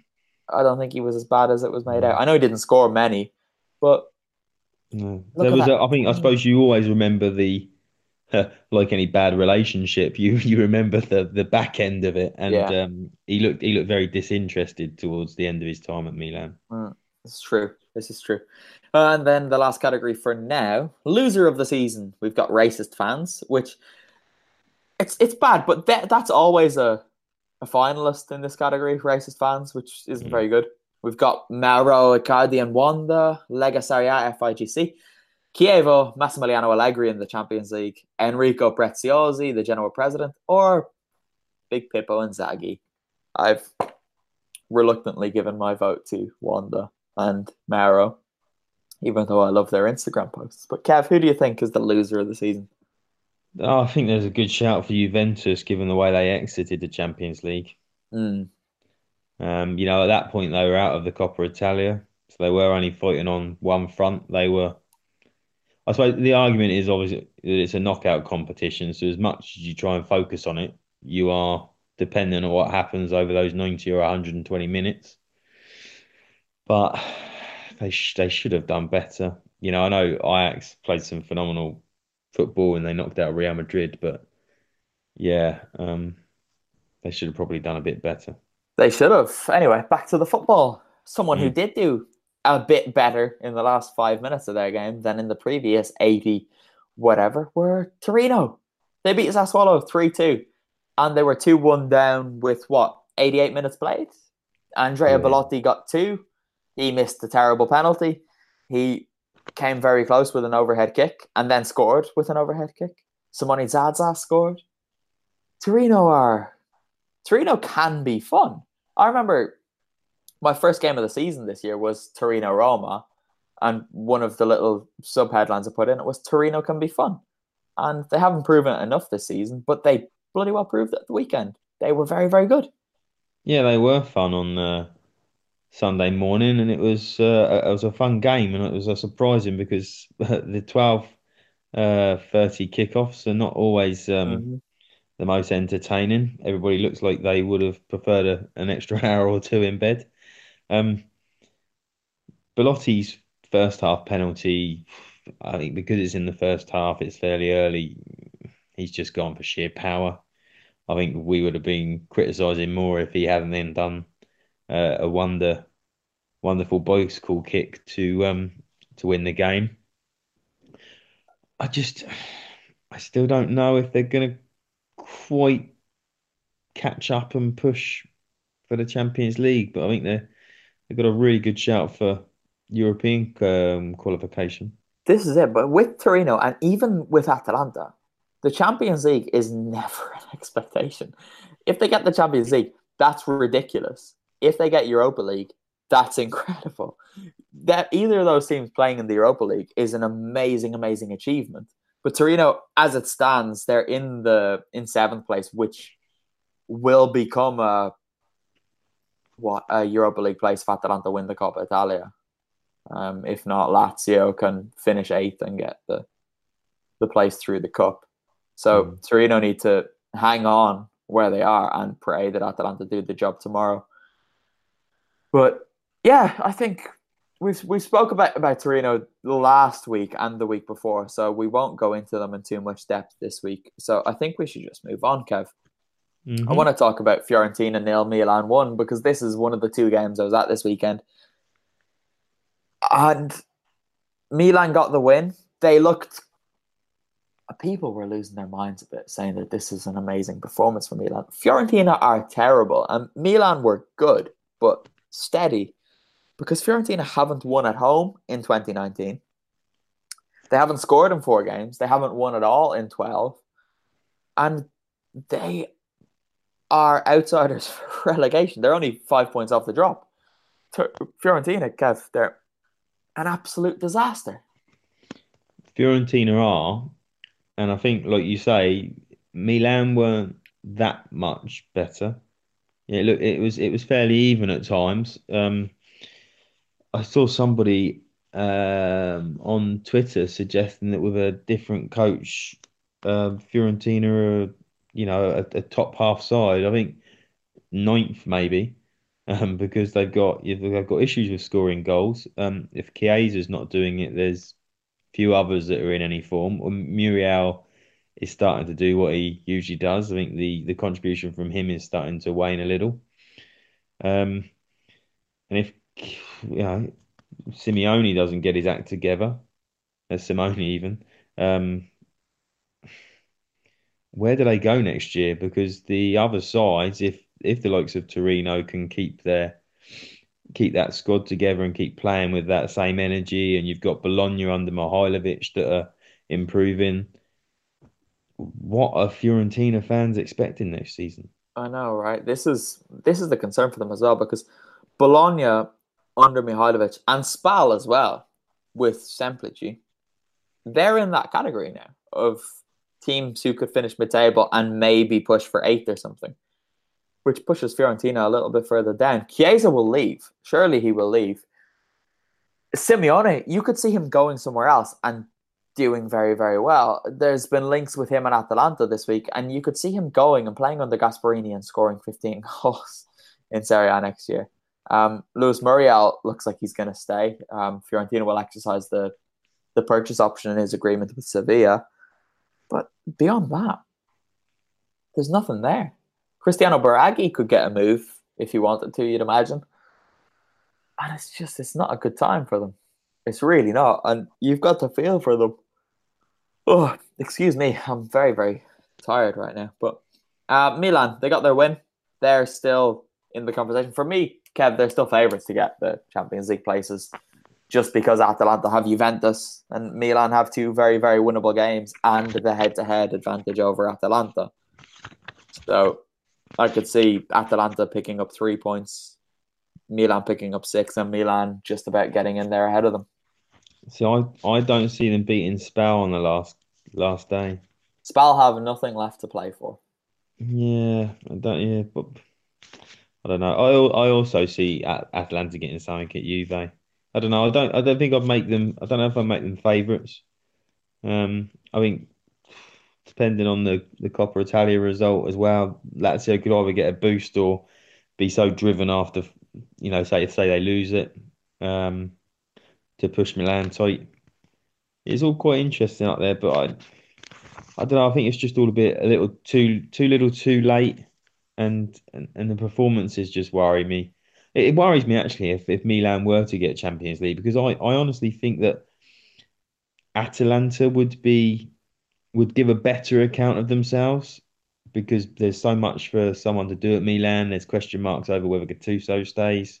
I don't think he was as bad as it was made out. I know he didn't score many, but no. there was. A, I think I suppose you always remember the like any bad relationship. You you remember the the back end of it, and yeah. um, he looked he looked very disinterested towards the end of his time at Milan. Mm, it's true. This is true. And then the last category for now, loser of the season. We've got racist fans, which it's it's bad, but that that's always a a finalist in this category, racist fans, which isn't very good. We've got Mauro Icardi and Wanda, Lega Serie A, FIGC, Chievo, Massimiliano Allegri in the Champions League, Enrico Preziosi, the Genoa president, or Big Pippo Inzaghi. I've reluctantly given my vote to Wanda and Mauro even though I love their Instagram posts. But Kev, who do you think is the loser of the season? Oh, I think there's a good shout for Juventus, given the way they exited the Champions League. Mm. Um, you know, at that point they were out of the Coppa Italia, so they were only fighting on one front. They were. I suppose the argument is obviously that it's a knockout competition, so as much as you try and focus on it, you are dependent on what happens over those 90 or 120 minutes. But they sh- they should have done better. You know, I know Ajax played some phenomenal football and they knocked out Real Madrid, but yeah, um, they should have probably done a bit better. They should have. Anyway, back to the football. Someone mm. who hmm. did do a bit better in the last five minutes of their game than in the previous 80 whatever were Torino. They beat Sassuolo 3 2. And they were 2 1 down with what, 88 minutes played? Andrea yeah. Belotti got two. He missed a terrible penalty. He came very close with an overhead kick and then scored with an overhead kick. Simone Zaza scored. Torino are Torino can be fun. I remember my first game of the season this year was Torino Roma, and one of the little sub headlines I put in it was Torino can be fun. And they haven't proven it enough this season, but they bloody well proved it at the weekend. They were very, very good. Yeah, they were fun on uh, Sunday morning, and it was uh, it was a fun game, and it was uh, surprising because the 12 uh, 30 kickoffs are not always um, mm-hmm. The most entertaining. Everybody looks like they would have preferred a, an extra hour or two in bed. Um, Belotti's first half penalty, I think because it's in the first half, it's fairly early. He's just gone for sheer power. I think we would have been criticising more if he hadn't then done uh, a wonder, wonderful bicycle kick to um to win the game. I just, I still don't know if they're going to quite catch up and push for the Champions League, but I think they they've got a really good shout for European um, qualification. This is it. But with Torino and even with Atalanta, the Champions League is never an expectation. If they get the Champions League, that's ridiculous. If they get Europa League, that's incredible. That either of those teams playing in the Europa League is an amazing, amazing achievement. But Torino, as it stands, they're in the in seventh place, which will become a what a Europa League place if Atalanta win the Coppa Italia. Um, if not, Lazio can finish eighth and get the the place through the cup. So mm. Torino need to hang on where they are and pray that Atalanta do the job tomorrow. But yeah, I think we've we spoke about about Torino last week and the week before, so we won't go into them in too much depth this week. So I think we should just move on, Kev. Mm-hmm. I want to talk about Fiorentina nil Milan one because this is one of the two games I was at this weekend, and Milan got the win. They looked. People were losing their minds a bit, saying that this is an amazing performance for Milan. Fiorentina are terrible, and Milan were good, but steady because Fiorentina haven't won at home in 2019. They haven't scored in four games. They haven't won at all in 12. And they are outsiders for relegation. They're only five points off the drop. Fiorentina, Kev, they're an absolute disaster. Fiorentina are, and I think, like you say, Milan weren't that much better. Yeah, look, it was it was fairly even at times. Um, I saw somebody um, on Twitter suggesting that with a different coach, uh, Fiorentina you know, a, a, top half side. I think ninth maybe, um, because they've got they've got issues with scoring goals. Um, if Chiesa's not doing it, there's few others that are in any form. Muriel is starting to do what he usually does. I think the the contribution from him is starting to wane a little. Um, and if you know, Simeone doesn't get his act together, as Simone even, um, where do they go next year? Because the other sides, if if the likes of Torino can keep their keep that squad together and keep playing with that same energy, and you've got Bologna under Mihajlovic that are improving. What are Fiorentina fans expecting next season? I know, right? This is this is the concern for them as well because Bologna under Mihajlovic and Spal as well with Semplici, they're in that category now of teams who could finish mid-table and maybe push for eighth or something, which pushes Fiorentina a little bit further down. Chiesa will leave. Surely he will leave. Simeone, you could see him going somewhere else and doing very, very well. There's been links with him and Atalanta this week, and you could see him going and playing under Gasperini and scoring 15 goals in Serie A next year. Um, Luis Muriel looks like he's going to stay. Um, Fiorentina will exercise the the purchase option in his agreement with Sevilla, but beyond that, there's nothing there. Cristiano Biraghi could get a move if he wanted to. You'd imagine, and it's just it's not a good time for them. It's really not, and you've got to feel for them. Oh, excuse me, I'm very very tired right now. But uh, Milan, they got their win. They're still in the conversation. For me, Kev, they're still favourites to get the Champions League places just because Atalanta have Juventus and Milan have two very, very winnable games and the head to head advantage over Atalanta. So I could see Atalanta picking up three points, Milan picking up six, and Milan just about getting in there ahead of them. So I, I don't see them beating Spal on the last last day. Spal have nothing left to play for. Yeah, I don't. Yeah, but I don't know. I I also see Atalanta getting something at Juve. I don't know. I don't. I don't think I'd make them. I don't know if I make them favourites. Um, I think depending on the the Coppa Italia result as well, Lazio could either get a boost or be so driven after, you know, say say they lose it, um, to push Milan tight. It's all quite interesting out there, but I, I don't know. I think it's just all a bit a little too too little too late and and, the performances just worry me. It, it, worries me actually if, if Milan were to get Champions League because I, I honestly think that Atalanta would be would give a better account of themselves because there's so much for someone to do at Milan. There's question marks over whether Gattuso stays.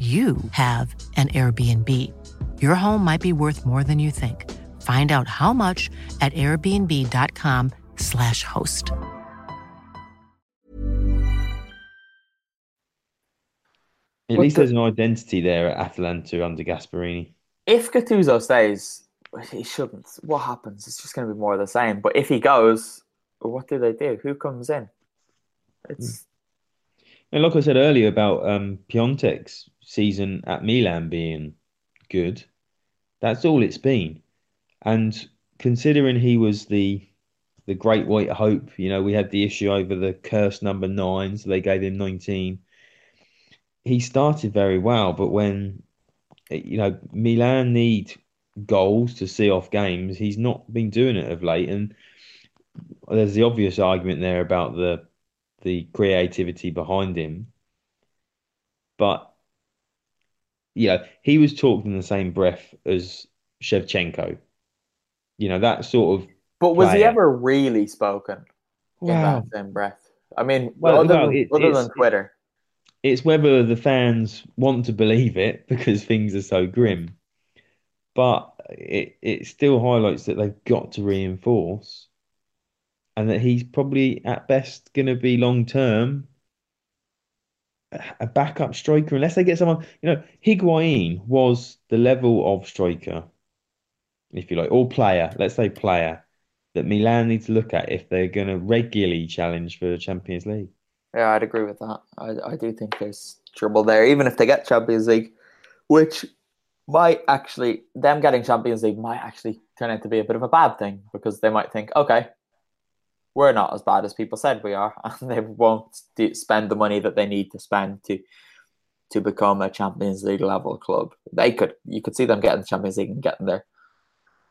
you have an Airbnb. Your home might be worth more than you think. Find out how much at airbnb.com/slash host. At least there's an identity there at Atalanta under Gasperini. If Gattuso stays, he shouldn't. What happens? It's just going to be more of the same. But if he goes, what do they do? Who comes in? It's hmm. And like I said earlier about um, Piątek's season at Milan being good, that's all it's been. And considering he was the the great white hope, you know, we had the issue over the cursed number nine, so they gave him 19. He started very well, but when you know Milan need goals to see off games, he's not been doing it of late. And there's the obvious argument there about the the creativity behind him. But you know, he was talked in the same breath as Shevchenko. You know, that sort of but was he ever really spoken in Wow. that same breath? I mean, Well, other, well, than, it- other than Twitter. it's whether the fans want to believe it because things are so grim. But it it still highlights that they've got to reinforce and that he's probably at best going to be long term a backup striker unless they get someone, you know, Higuain was the level of striker, if you like, or player, let's say player, that Milan need to look at if they're going to regularly challenge for the Champions League. Yeah, I'd agree with that. I, I do think there's trouble there, even if they get Champions League, which might actually, them getting Champions League might actually turn out to be a bit of a bad thing because they might think, okay, we're not as bad as people said we are, and they won't do, spend the money that they need to spend to to become a Champions League level club. They could, you could see them getting the Champions League and getting there,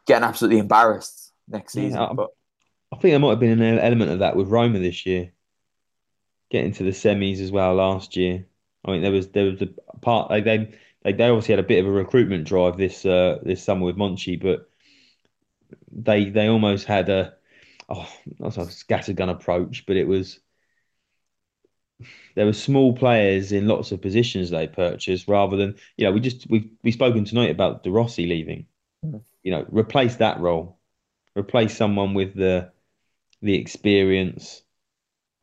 getting absolutely embarrassed next Yeah, season. I'm- but I think there might have been an element of that with Roma this year, getting to the semis as well last year. I mean, there was there was a part like they they they obviously had a bit of a recruitment drive this uh this summer with Monchi, but they they almost had a oh not a scattergun approach, but it was there were small players in lots of positions they purchased rather than you know we just we've we've spoken tonight about De Rossi leaving. Mm. You know, replace that role, replace someone with the the experience,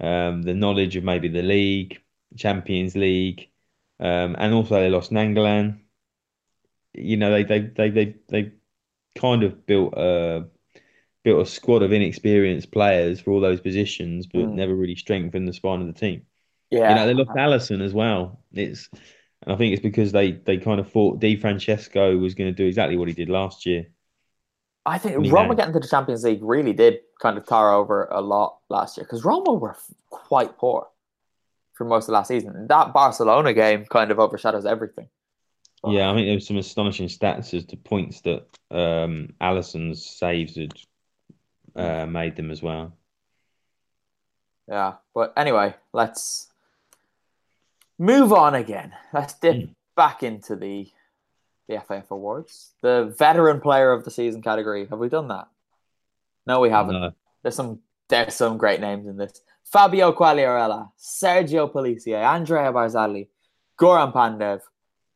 um, the knowledge of maybe the league, Champions League, um, and also they lost Nainggolan. You know, they they they they they kind of built a built a squad of inexperienced players for all those positions, but Mm. never really strengthened the spine of the team. yeah, You know, they lost Alisson as well. It's and I think it's because they they kind of thought Di Francesco was going to do exactly what he did last year. I think. Roma getting to the Champions League really did kind of tar over a lot last year because Roma were f- quite poor for most of last season. That Barcelona game kind of overshadows everything. Yeah, I think there was some astonishing stats as to points that um, Alisson's saves had uh, made them as well. Yeah, but anyway, let's move on again. Let's dip Mm. back into the the FAF awards. The veteran player of the season category. Have we done that? No, we haven't. No. There's some there's some great names in this. Fabio Quagliarella, Sergio Pellissier, Andrea Barzagli, Goran Pandev,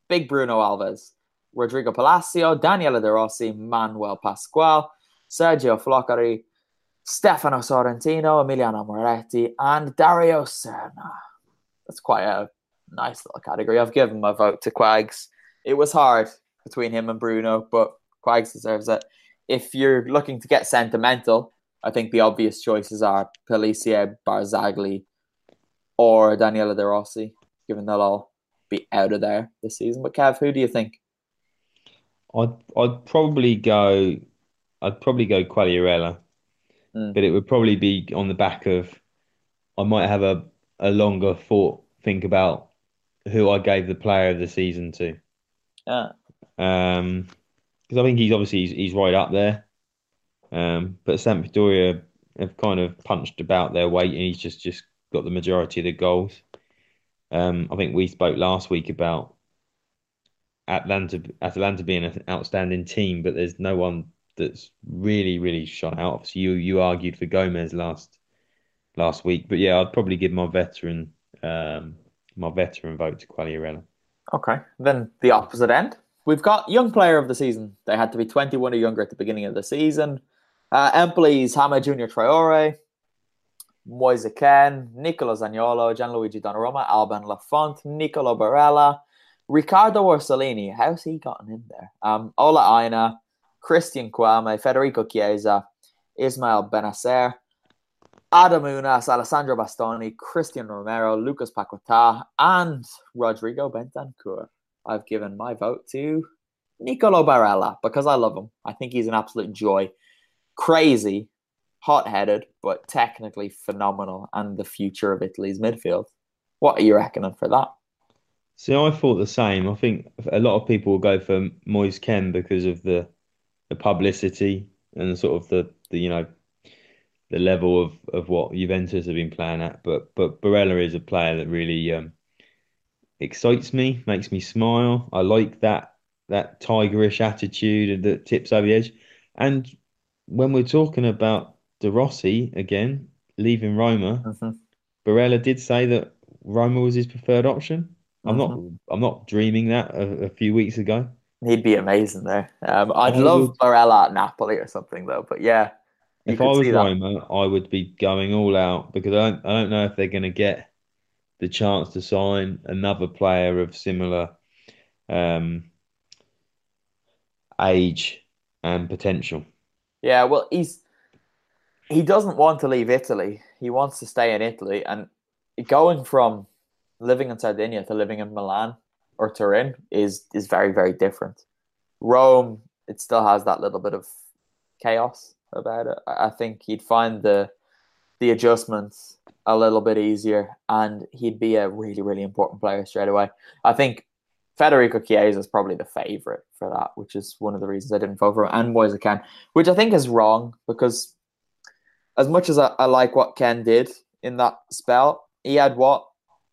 Big Bruno Alves, Rodrigo Palacio, Daniela De Rossi, Manuel Pascual, Sergio Floccari, Stefano Sorrentino, Emiliano Moretti, and Dario Serna. That's quite a nice little category. I've given my vote to Quags. It was hard between him and Bruno, but Quags deserves it. If you're looking to get sentimental, I think the obvious choices are Pellissier, Barzagli, or Daniela De Rossi, given they'll all be out of there this season. But Kev, who do you think? I'd I'd probably go I'd probably go Quagliarella, Mm. but it would probably be on the back of I might have a, a longer thought think about who I gave the player of the season to. Yeah. Um, because I think he's obviously he's, he's right up there. Um, but Sampdoria have kind of punched about their weight, and he's just just got the majority of the goals. Um, I think we spoke last week about Atalanta Atalanta being an outstanding team, but there's no one that's really really shot out. Obviously, you you argued for Gomez last last week, but yeah, I'd probably give my veteran um, my veteran vote to Quagliarella. Okay. Then the opposite end. We've got young player of the season. They had to be 21 or younger at the beginning of the season. Uh, Empoli's Hama Junior Traore, Moise Kean, Nicolo Zaniolo, Gianluigi Donnarumma, Alban Lafont, Nicolo Barella, Riccardo Orsolini. How's he gotten in there? Um, Ola Aina, Christian Kouamé, Federico Chiesa, Ismail Bennacer, Adam Ounas, Alessandro Bastoni, Christian Romero, Lucas Paqueta, and Rodrigo Bentancur. I've given my vote to Nicolo Barella because I love him. I think he's an absolute joy. Crazy, hot headed, but technically phenomenal and the future of Italy's midfield. What are you reckoning for that? See, I thought the same. I think a lot of people will go for Moise Kean because of the the publicity and sort of the, the you know the level of, of what Juventus have been playing at. But but Barella is a player that really um, excites me, makes me smile. I like that that tigerish attitude that tips over the edge. And when we're talking about De Rossi again leaving Roma, Mhm. Barella did say that Roma was his preferred option. I'm not Mm-hmm. I'm not dreaming that a, a few weeks ago. He'd be amazing there. Um, I'd I love would- Barella at Napoli or something though. But yeah, If I was. Roma, I would be going all out because I don't I don't know if they're going to get the chance to sign another player of similar um, age and potential. Yeah, well, he's he doesn't want to leave Italy. He wants to stay in Italy, and going from living in Sardinia to living in Milan or Turin is is very very different. Rome, it still has that little bit of chaos about it. I think he'd find the the adjustments a little bit easier, and he'd be a really really important player straight away. I think Federico Chiesa is probably the favorite for that, which is one of the reasons I didn't vote for him, and Moise Kean, which I think is wrong because as much as I, I like what Kean did in that spell, he had what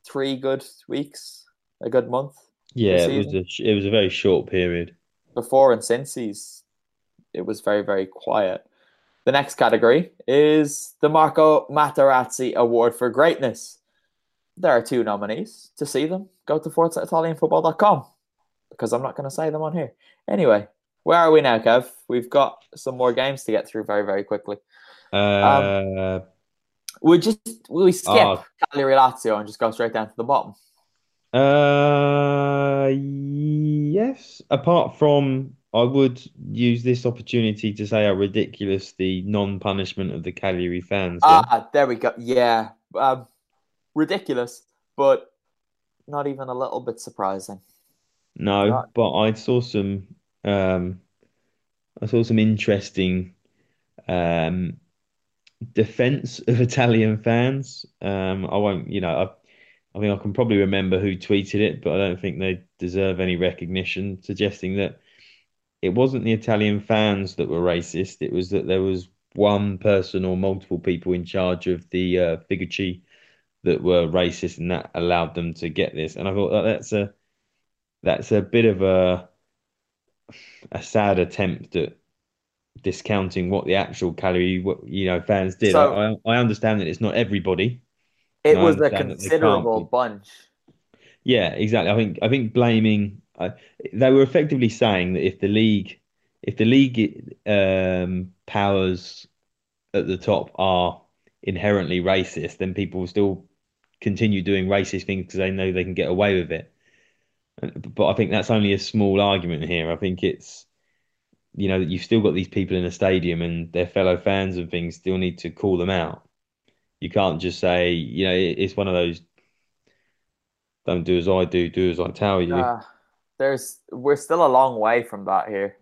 three good weeks, a good month Yeah, it was a it was a very short period. before and since he's it was very very quiet. The next category is the Marco Materazzi Award for Greatness. There are two nominees. To see them, go to ForzaItalianFootball.com because I'm not going to say them on here. Anyway, where are we now, Kev? We've got some more games to get through very very quickly. Uh, We just we skip Oh. Cagliari Lazio and just go straight down to the bottom. Uh, yes. Apart from, I would use this opportunity to say how ridiculous the non-punishment of the Cagliari fans were. Ah, there we go. Yeah, um, ridiculous, but not even a little bit surprising. No, Right. but I saw some um I saw some interesting um defense of Italian fans. Um I won't, you know, I mean, I can probably remember who tweeted it, but I don't think they deserve any recognition, suggesting that it wasn't the Italian fans that were racist. It was that there was one person or multiple people in charge of the uh, FIGC that were racist, and that allowed them to get this. And I thought that that's a that's a bit of a a sad attempt at discounting what the actual Cagliari you know fans did. So, I, I understand that it's not everybody. It was a considerable bunch. Yeah, exactly. I think I think blaming uh, they were effectively saying that if the league if the league um, powers at the top are inherently racist, then people will still continue doing racist things because they know they can get away with it. But I think that's only a small argument here. I think it's you know you've still got these people in a stadium and their fellow fans and things still need to call them out. You can't just say you know it's one of those don't do as I do, do as I tell you. Uh, there's we're still a long way from that here,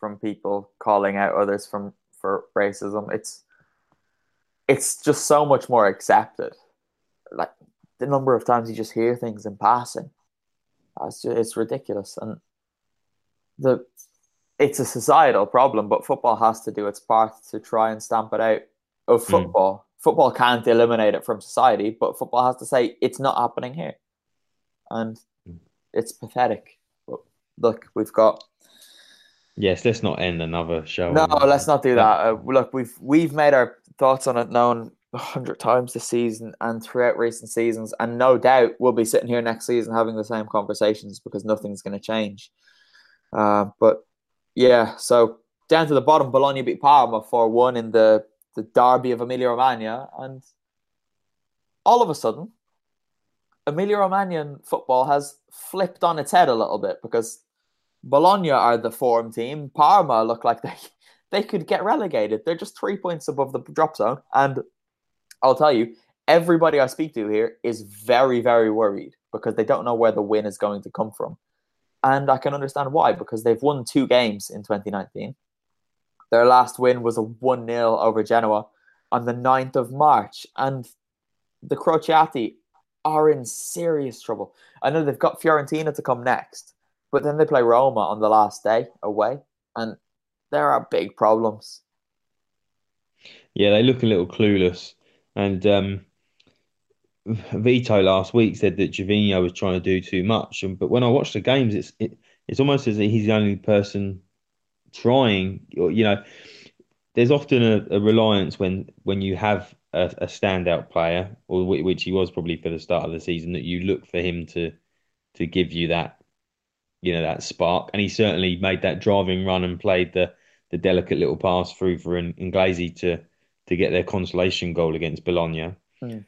from people calling out others from for racism. It's it's just so much more accepted. Like the number of times you just hear things in passing, it's just, it's ridiculous, and the it's a societal problem. But football has to do its part to try and stamp it out of hmm. football. Mm. Football can't eliminate it from society, but football has to say it's not happening here, and it's pathetic. But look, we've got. Yes, let's not end another show. No, let's not do that. Uh, look, we've we've made our thoughts on it known a hundred times this season and throughout recent seasons, and no doubt we'll be sitting here next season having the same conversations because nothing's going to change. Uh, but yeah, so down to the bottom, Bologna beat Parma four one in the the derby of Emilia Romagna, and all of a sudden, Emilia Romagnan football has flipped on its head a little bit because Bologna are the form team. Parma look like they they could get relegated. They're just three points above the drop zone. And I'll tell you, everybody I speak to here is very, very worried because they don't know where the win is going to come from. And I can understand why, because they've won two games in 2019. Their last win was a 1 0 over Genoa on the 9th of March. And the Crociati are in serious trouble. I know they've got Fiorentina to come next, but then they play Roma on the last day away, and there are big problems. Yeah, they look a little clueless. And um, Vito last week said that Gervinho was trying to do too much. And, but when I watch the games, it's it, it's almost as if he's the only person trying. You know, there's often a, a reliance when when you have a, a standout player, or which he was probably for the start of the season, that you look for him to to give you that you know that spark. And he certainly made that driving run and played the the delicate little pass through for Inglese to to get their consolation goal against Bologna. Mm.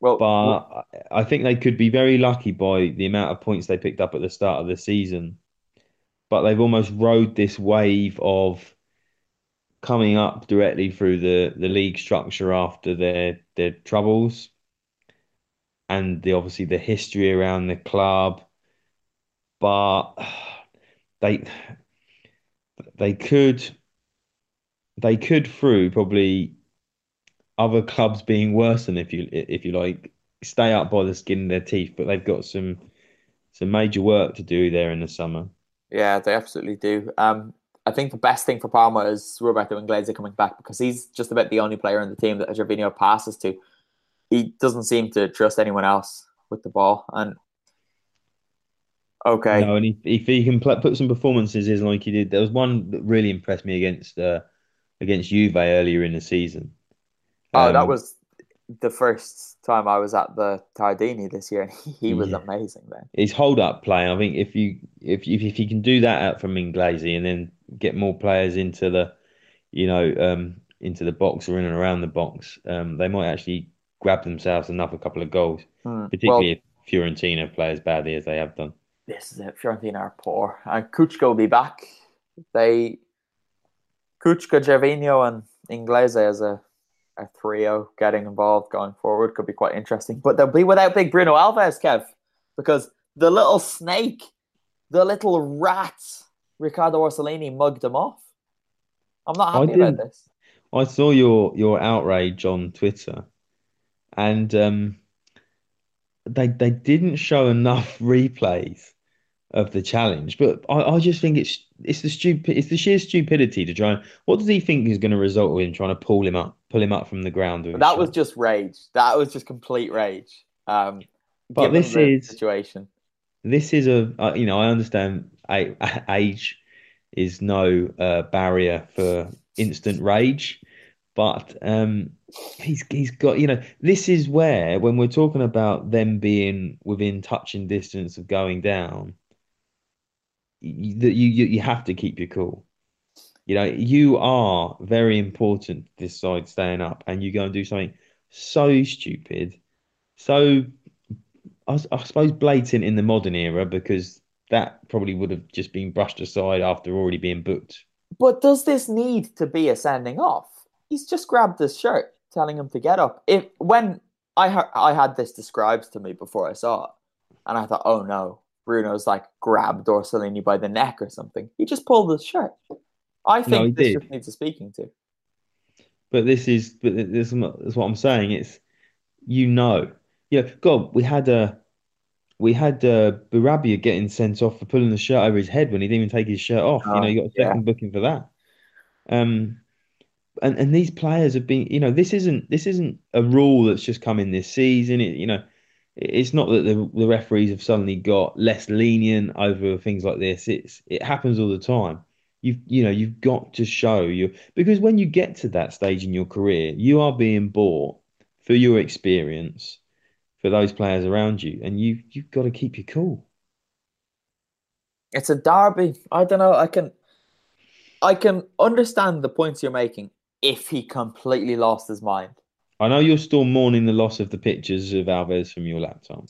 Well, but well, I think they could be very lucky by the amount of points they picked up at the start of the season. But they've almost rode this wave of coming up directly through the, the league structure after their their troubles and the obviously the history around the club. But they they could they could through probably other clubs being worse than if you if you like stay up by the skin of their teeth but they've got some some major work to do there in the summer yeah they absolutely do um I think the best thing for Parma is Roberto Inglese coming back because he's just about the only player in the team that Gervinho passes to. He doesn't seem to trust anyone else with the ball, and okay. No, and if, if he can put some performances in like he did, there was one that really impressed me against uh, against Juve earlier in the season. Oh, um, that was the first time I was at the Tardini this year, and he was yeah. amazing then. His hold up play, I think, if you if if, if you can do that out from Inglese and then get more players into the, you know, um, into the box or in and around the box, um, they might actually grab themselves another couple of goals, hmm. particularly well, if Fiorentina play as badly as they have done. This is it. Fiorentina are poor, and Kucka will be back. They Kucka, Gervinho, and Inglese as a a trio getting involved going forward could be quite interesting. But they'll be without big Bruno Alves, Kev, because the little snake, the little rat, Riccardo Orsolini mugged him off. I'm not happy about this. I saw your your outrage on Twitter, and um, they they didn't show enough replays of the challenge. But I, I just think it's it's the stupid it's the sheer stupidity to try and what does he think is going to result in trying to pull him up pull him up from the ground? That was just rage. That was just complete rage. Um, But this the is- situation. this is a uh, you know I understand age is no uh, barrier for instant rage, but um, he's he's got you know this is where when we're talking about them being within touching distance of going down, that you, you you have to keep your cool. You know you are very important this side staying up, and you go and do something so stupid, so I suppose blatant in the modern era because that probably would have just been brushed aside after already being booked. But does this need to be a sending off? He's just grabbed his shirt, telling him to get up. If when I I had this described to me before I saw it, and I thought, oh no, Bruno's like grabbed Orsolini by the neck or something. He just pulled his shirt. I think he this did. just needs a speaking to. But this is, but this is what this is what I'm saying. It's you know, yeah. God, we had a we had uh, Barabia getting sent off for pulling the shirt over his head when he didn't even take his shirt off. You know, Oh, you got a yeah. second booking for that. Um, and and these players have been, you know, this isn't this isn't a rule that's just come in this season. It, you know, it's not that the the referees have suddenly got less lenient over things like this. It's it happens all the time. You've you know you've got to show you because when you get to that stage in your career, you are being bought for your experience for those players around you, and you you've got to keep your cool. It's a derby. I don't know. I can, I can understand the points you're making if he completely lost his mind. I know you're still mourning the loss of the pictures of Alves from your laptop,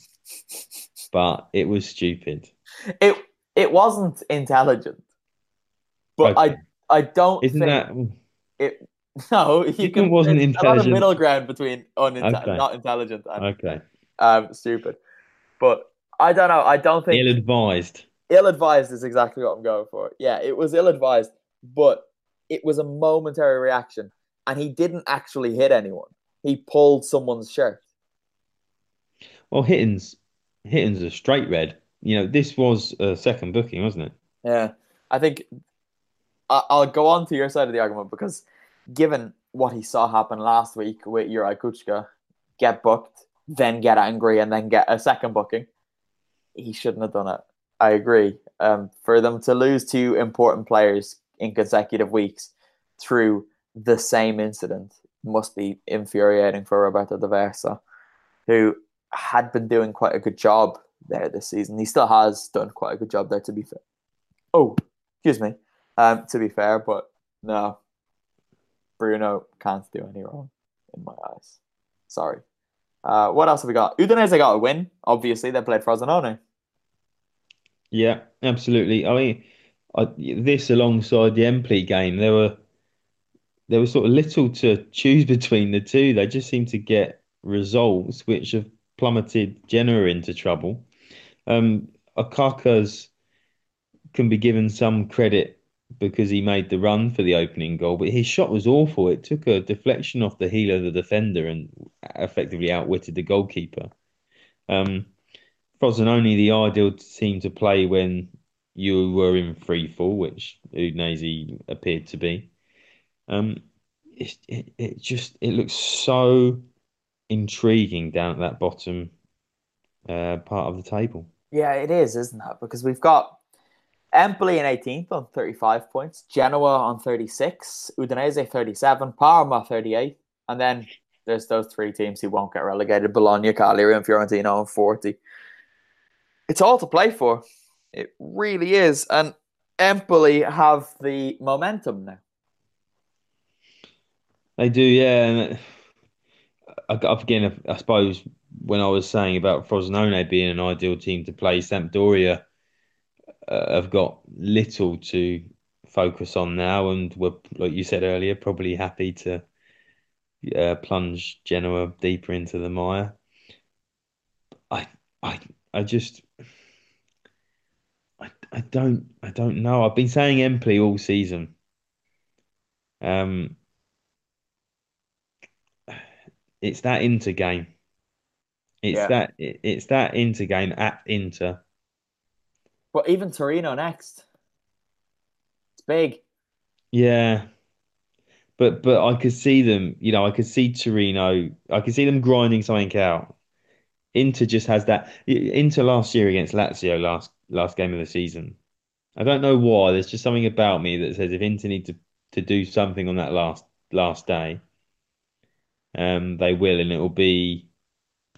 but it was stupid. It it wasn't intelligent, but Okay. I I don't Isn't think that it. No, you think can. it wasn't there's a intelligent? middle ground between unintel- Okay. not intelligent and okay? um, stupid. But I don't know. I don't think Ill-advised. ill-advised is exactly what I'm going for. Yeah, it was ill-advised, but it was a momentary reaction, and he didn't actually hit anyone. He pulled someone's shirt. Well, Hitton's Hitton's a straight red. You know, this was a second booking, wasn't it? Yeah, I think I- I'll go on to your side of the argument because, given what he saw happen last week with Juraj Kucka, get booked, then get angry, and then get a second booking, he shouldn't have done it. I agree. Um, for them to lose two important players in consecutive weeks through the same incident must be infuriating for Roberto D'Aversa, who had been doing quite a good job there this season. He still has done quite a good job there, to be fair. Oh, excuse me. Um, to be fair, but no, Bruno can't do any wrong in my eyes. Sorry. Uh, what else have we got? Udinese got a win. Obviously, they played Frosinone. Yeah, absolutely. I mean, I, this alongside the Empoli game, there were there was sort of little to choose between the two. They just seemed to get results which have plummeted Genoa into trouble. Um, Okaka's can be given some credit because he made the run for the opening goal, but his shot was awful. It took a deflection off the heel of the defender and effectively outwitted the goalkeeper. Um, Frosinone, the ideal team to play when you were in free fall, which Udinese appeared to be. Um, it, it, it just it looks so intriguing down at that bottom uh, part of the table. Yeah, it is, isn't it? Because we've got Empoli in 18th on 35 points, Genoa on 36, Udinese 37, Parma 38, and then there's those three teams who won't get relegated: Bologna, Cagliari, and Fiorentina on 40. It's all to play for. It really is, and Empoli have the momentum now. They do, yeah. And again, I suppose when I was saying about Frosinone being an ideal team to play, Sampdoria uh, have got little to focus on now, and were, like you said earlier, probably happy to uh, plunge Genoa deeper into the mire. I, I, I just, I, I don't, I don't know. I've been saying Empoli all season. Um, it's that Inter game. It's Yeah. that it, it's that Inter game at Inter. But even Torino next. It's big. Yeah. But but I could see them, you know, I could see Torino, I could see them grinding something out. Inter just has that Inter last year against Lazio last last game of the season. I don't know why. There's just something about me that says if Inter need to, to do something on that last last day, um, they will, and it will be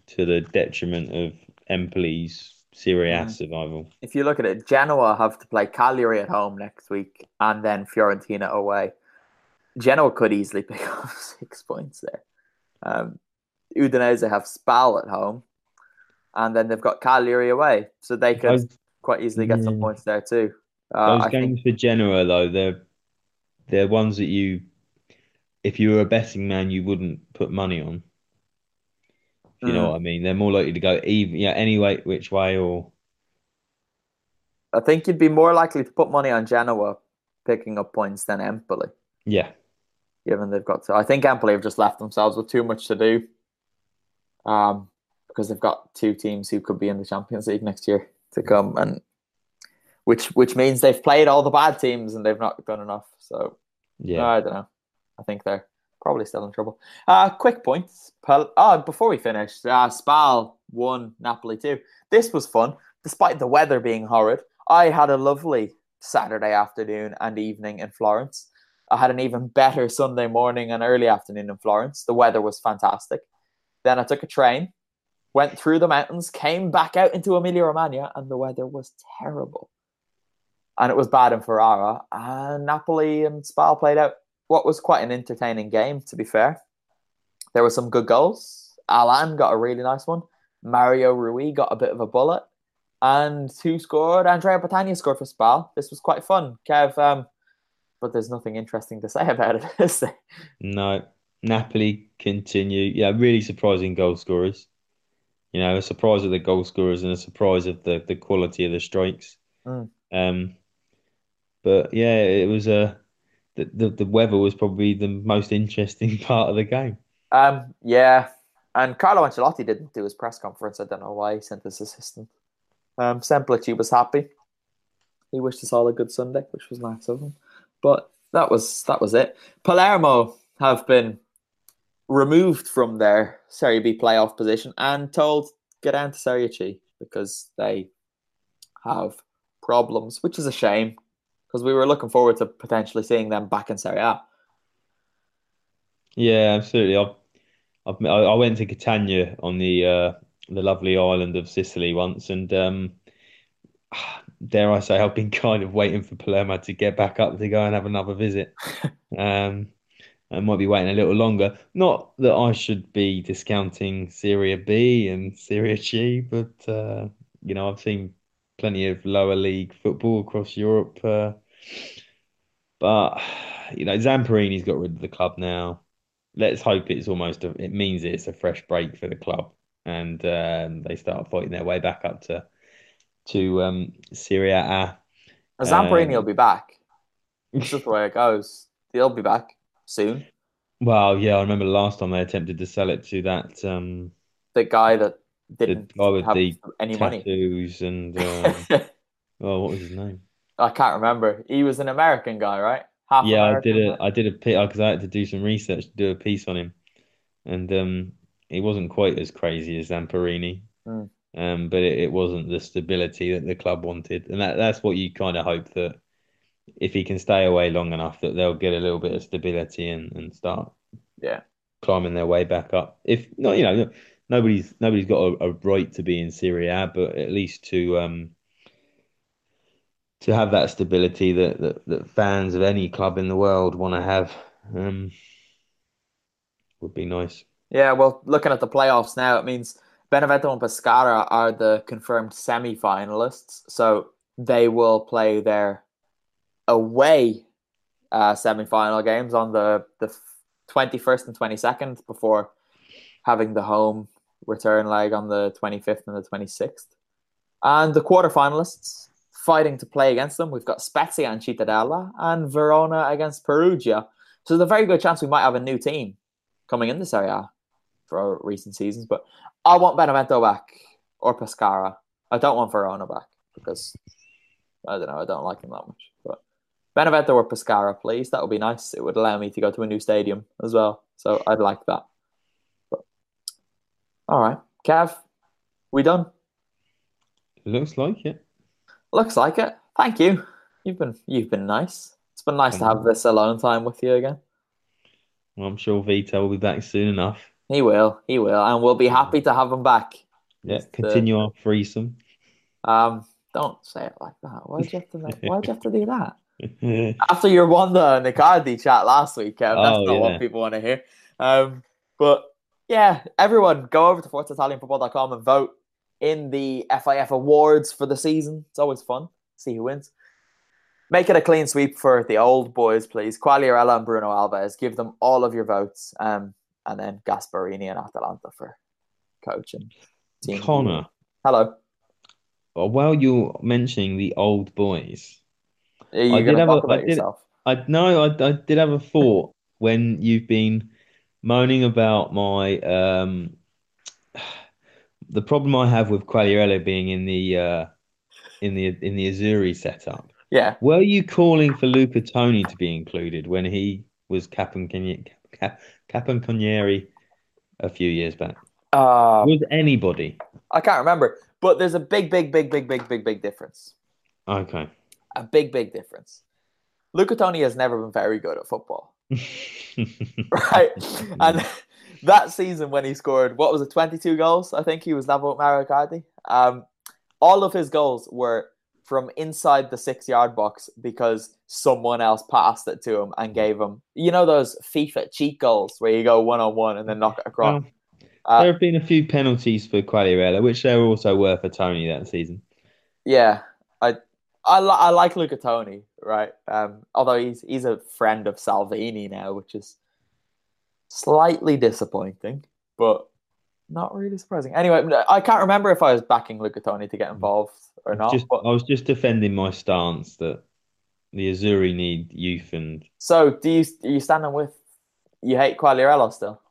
to the detriment of Empoli's Serie A Mm. survival. If you look at it, Genoa have to play Cagliari at home next week and then Fiorentina away. Genoa could easily pick up six points there. Um, Udinese have Spal at home and then they've got Cagliari away. So they could Those- quite easily get some points there too. Uh, Those I think for Genoa, though, they're they're ones that you, if you were a betting man, you wouldn't put money on. You know Mm. what I mean? They're more likely to go even, yeah, any way, which way, or I think you'd be more likely to put money on Genoa picking up points than Empoli, yeah, given they've got to. I think Empoli have just left themselves with too much to do. Um, because they've got two teams who could be in the Champions League next year to come, and which which means they've played all the bad teams and they've not done enough. So yeah. I don't know. I think they're probably still in trouble. Uh, quick points. Oh, before we finish, uh, Spal won Napoli too. This was fun, despite the weather being horrid. I had a lovely Saturday afternoon and evening in Florence. I had an even better Sunday morning and early afternoon in Florence. The weather was fantastic. Then I took a train, went through the mountains, came back out into Emilia Romagna, and the weather was terrible. And it was bad in Ferrara. And Napoli and Spal played out what was quite an entertaining game, to be fair. There were some good goals. Allan got a really nice one. Mario Rui got a bit of a bullet. And who scored? Andrea Petagna scored for Spal. This was quite fun. Kev, um, but there's nothing interesting to say about it, is there? No, Napoli continue. Yeah, really surprising goal scorers. You know, a surprise of the goal scorers and a surprise of the the quality of the strikes. Mm. Um, but yeah, it was a the, the the weather was probably the most interesting part of the game. Um, yeah. And Carlo Ancelotti didn't do his press conference. I don't know why he sent his assistant. Um, Semplici was happy. He wished us all a good Sunday, which was nice of him. But that was that was it. Palermo have been removed from their Serie B playoff position and told get down to Serie C because they have problems, which is a shame because we were looking forward to potentially seeing them back in Serie A. Yeah, absolutely. I've, I've I went to Catania on the uh, the lovely island of Sicily once, and um, dare I say, I've been kind of waiting for Palermo to get back up to go and have another visit. Um, I might be waiting a little longer. Not that I should be discounting Serie B and Serie C, but uh, you know, I've seen plenty of lower league football across Europe. Uh, but you know, Zamparini's got rid of the club now. Let's hope it's almost a, it means it's a fresh break for the club, and um, they start fighting their way back up to to um, Serie A. Zamparini Um, will be back. It's just the way it goes. He'll be back soon. Well, yeah, I remember the last time they attempted to sell it to that um, The guy that didn't guy with have the any money. tattoos and uh, oh, what was his name? I can't remember. He was an American guy, right? Half Yeah, I did a? I did a because I had to do some research to do a piece on him, and um, he wasn't quite as crazy as Zamparini, Mm. um, but it, it wasn't the stability that the club wanted, and that that's what you kind of hope that if he can stay away long enough, that they'll get a little bit of stability and and start Yeah. climbing their way back up. If not, you know, nobody's nobody's got a, a right to be in Serie A, but at least to um to have that stability that that, that fans of any club in the world want to have um would be nice. Yeah, well, looking at the playoffs now, it means Benevento and Pescara are the confirmed semi-finalists, so they will play their away uh, semi-final games on the the twenty first and twenty second before having the home return leg on the twenty fifth and the twenty sixth. And the quarterfinalists fighting to play against them, we've got Spezia and Cittadella, and Verona against Perugia. So there's a very good chance we might have a new team coming in this area for recent seasons. But I want Benevento back or Pescara. I don't want Verona back because I don't know. I don't like him that much. But Benevento or Pescara, please. That would be nice. It would allow me to go to a new stadium as well. So I'd like that. But, all right, Kev, we done? Looks like it. Looks like it. Thank you. You've been you've been nice. It's been nice to have this alone time with you again. Well, I'm sure Vito will be back soon enough. He will. He will, and we'll be happy to have him back. Yeah, Just, continue our threesome. Um, don't say it like that. Why'd you have to? Make, why'd you have to do that? After your Wanda and Icardi chat last week, Kev, that's Oh, not yeah. what people want to hear. Um, but yeah, everyone go over to ForzaItalianFootball.com and vote in the FIF awards for the season. It's always fun. See who wins. Make it a clean sweep for the old boys, please. Quagliarella and Bruno Alves. Give them all of your votes. Um, and then Gasperini and Atalanta for coach and team. Connor, Hello. uh, while you're mentioning the old boys, Are you I did have a- about I did- yourself? I no, I, I did have a thought when you've been moaning about my um the problem I have with Quagliarella being in the uh in the in the Azzurri setup. Yeah. Were you calling for Luca Toni to be included when he was Capocannoniere Cap, a few years back? Uh, Was anybody? I can't remember, but there's a big, big, big, big, big, big, big difference. Okay. A big, big difference. Luca Toni has never been very good at football, right? and that season when he scored, what was it, 22 goals? I think he was level with Mauro Icardi. Um, all of his goals were from inside the six yard box because someone else passed it to him and gave him, you know, those FIFA cheat goals where you go one on one and then knock it across. Uh, there have been a few penalties for Quagliarella, which there also were for Toni that season. Yeah, I I, li- I like Luca Toni, right? Um, although he's he's a friend of Salvini now, which is slightly disappointing, but not really surprising. Anyway, I can't remember if I was backing Luca Toni to get mm. involved or not. Just, but- I was just defending my stance that the Azzurri need youth and so, do you are you standing with you hate Quagliarella still?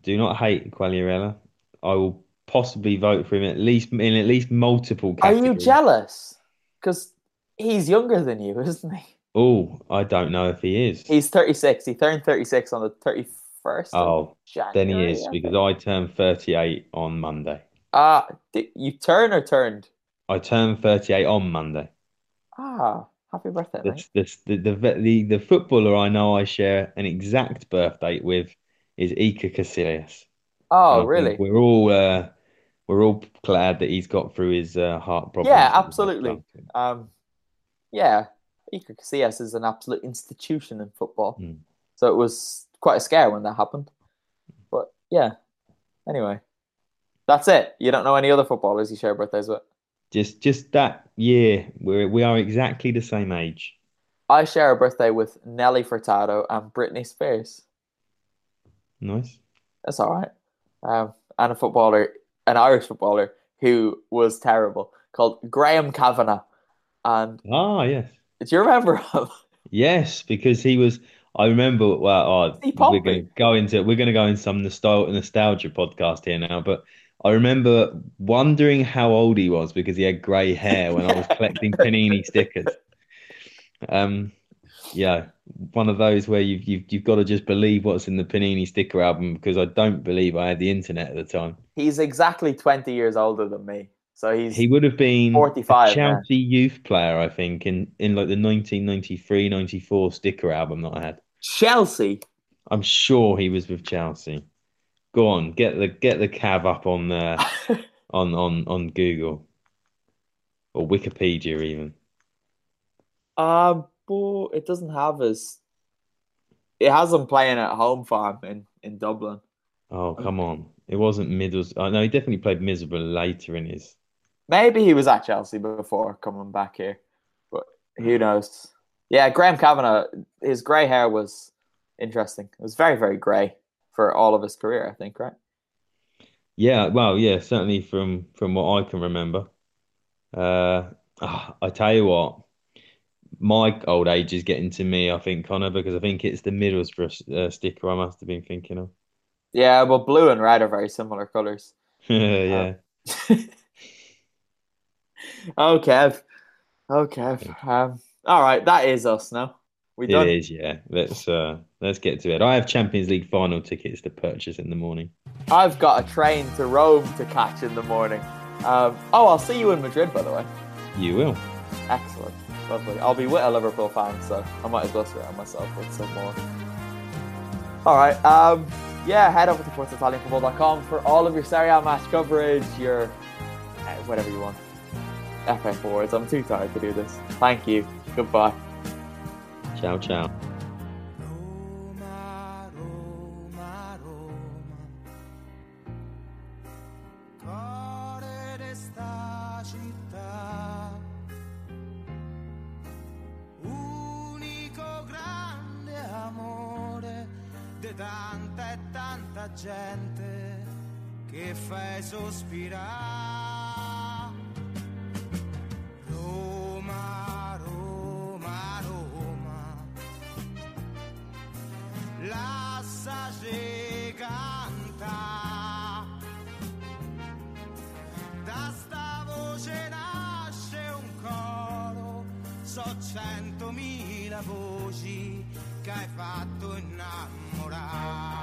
do not hate Quagliarella. I will possibly vote for him at least in at least multiple Are you jealous? Because he's younger than you, isn't he? Oh, I don't know if he is. He's thirty six. He turned thirty six on the thirty first. Oh, then he is because I turned 38 on Monday. Ah, you turn or turned? I turned 38 on Monday. Ah, happy birthday. The, the, the, the, the, footballer I know I share an exact birth date with is Iker Casillas. Oh, really? We're all uh, we're all glad that he's got through his uh, heart problems. Yeah, absolutely. Um, yeah, Iker Casillas is an absolute institution in football. Hmm. So it was quite a scare when that happened. But yeah, anyway, that's it. You don't know any other footballers you share birthdays with? Just just that year, we we are exactly the same age. I share a birthday with Nelly Furtado and Britney Spears. Nice. That's all right. Um, and a footballer, an Irish footballer who was terrible, called Graham Kavanagh. And Ah, yes. Do you remember him? Yes, because he was. I remember. Well, oh, we're going to go into we're going to go in some nostalgia nostalgia podcast here now. But I remember wondering how old he was because he had grey hair when I was collecting Panini stickers. Um, yeah, one of those where you've you've you've got to just believe what's in the Panini sticker album because I don't believe I had the internet at the time. He's exactly 20 years older than me. So he's He would have been 45 a now. Chelsea youth player, I think, in in like the 1993-94 sticker album that I had. Chelsea. I'm sure he was with Chelsea. Go on, get the get the cav up on uh, on on on Google or Wikipedia even. Um, but it doesn't have his. It has him playing at home farm in, in Dublin. Oh come on, it wasn't Middles. I know he definitely played Miserable later in his. Maybe he was at Chelsea before coming back here, but who knows? Yeah, Graham Kavanagh, his grey hair was interesting. It was very, very grey for all of his career, I think, right? Yeah, well, yeah, certainly from from what I can remember. Uh, ah, I tell you what, my old age is getting to me. I think Connor because I think it's the Middlesbrough uh, sticker I must have been thinking of. Yeah, well, blue and red are very similar colors. yeah. Okay. Okay. Um, all right, that is us now. We It done. is, yeah. Let's uh let's get to it. I have Champions League final tickets to purchase in the morning. I've got a train to Rome to catch in the morning. Um, oh, I'll see you in Madrid, by the way. You will. Excellent. Lovely. I'll be with a Liverpool fan, so I might as well surround myself with some more. All right. Um, yeah, head over to ForzaItalianFootball.com for all of your Serie A match coverage, your uh, whatever you want. FA forwards. I'm too tired to do this. Thank you. Goodbye. Ciao, ciao. Cuore d'esta città, unico grande amore di tanta e tanta gente che fai sospirare. Lasciaci cantare. Da sta voce nasce un coro, so centomila voci che hai fatto innamorare.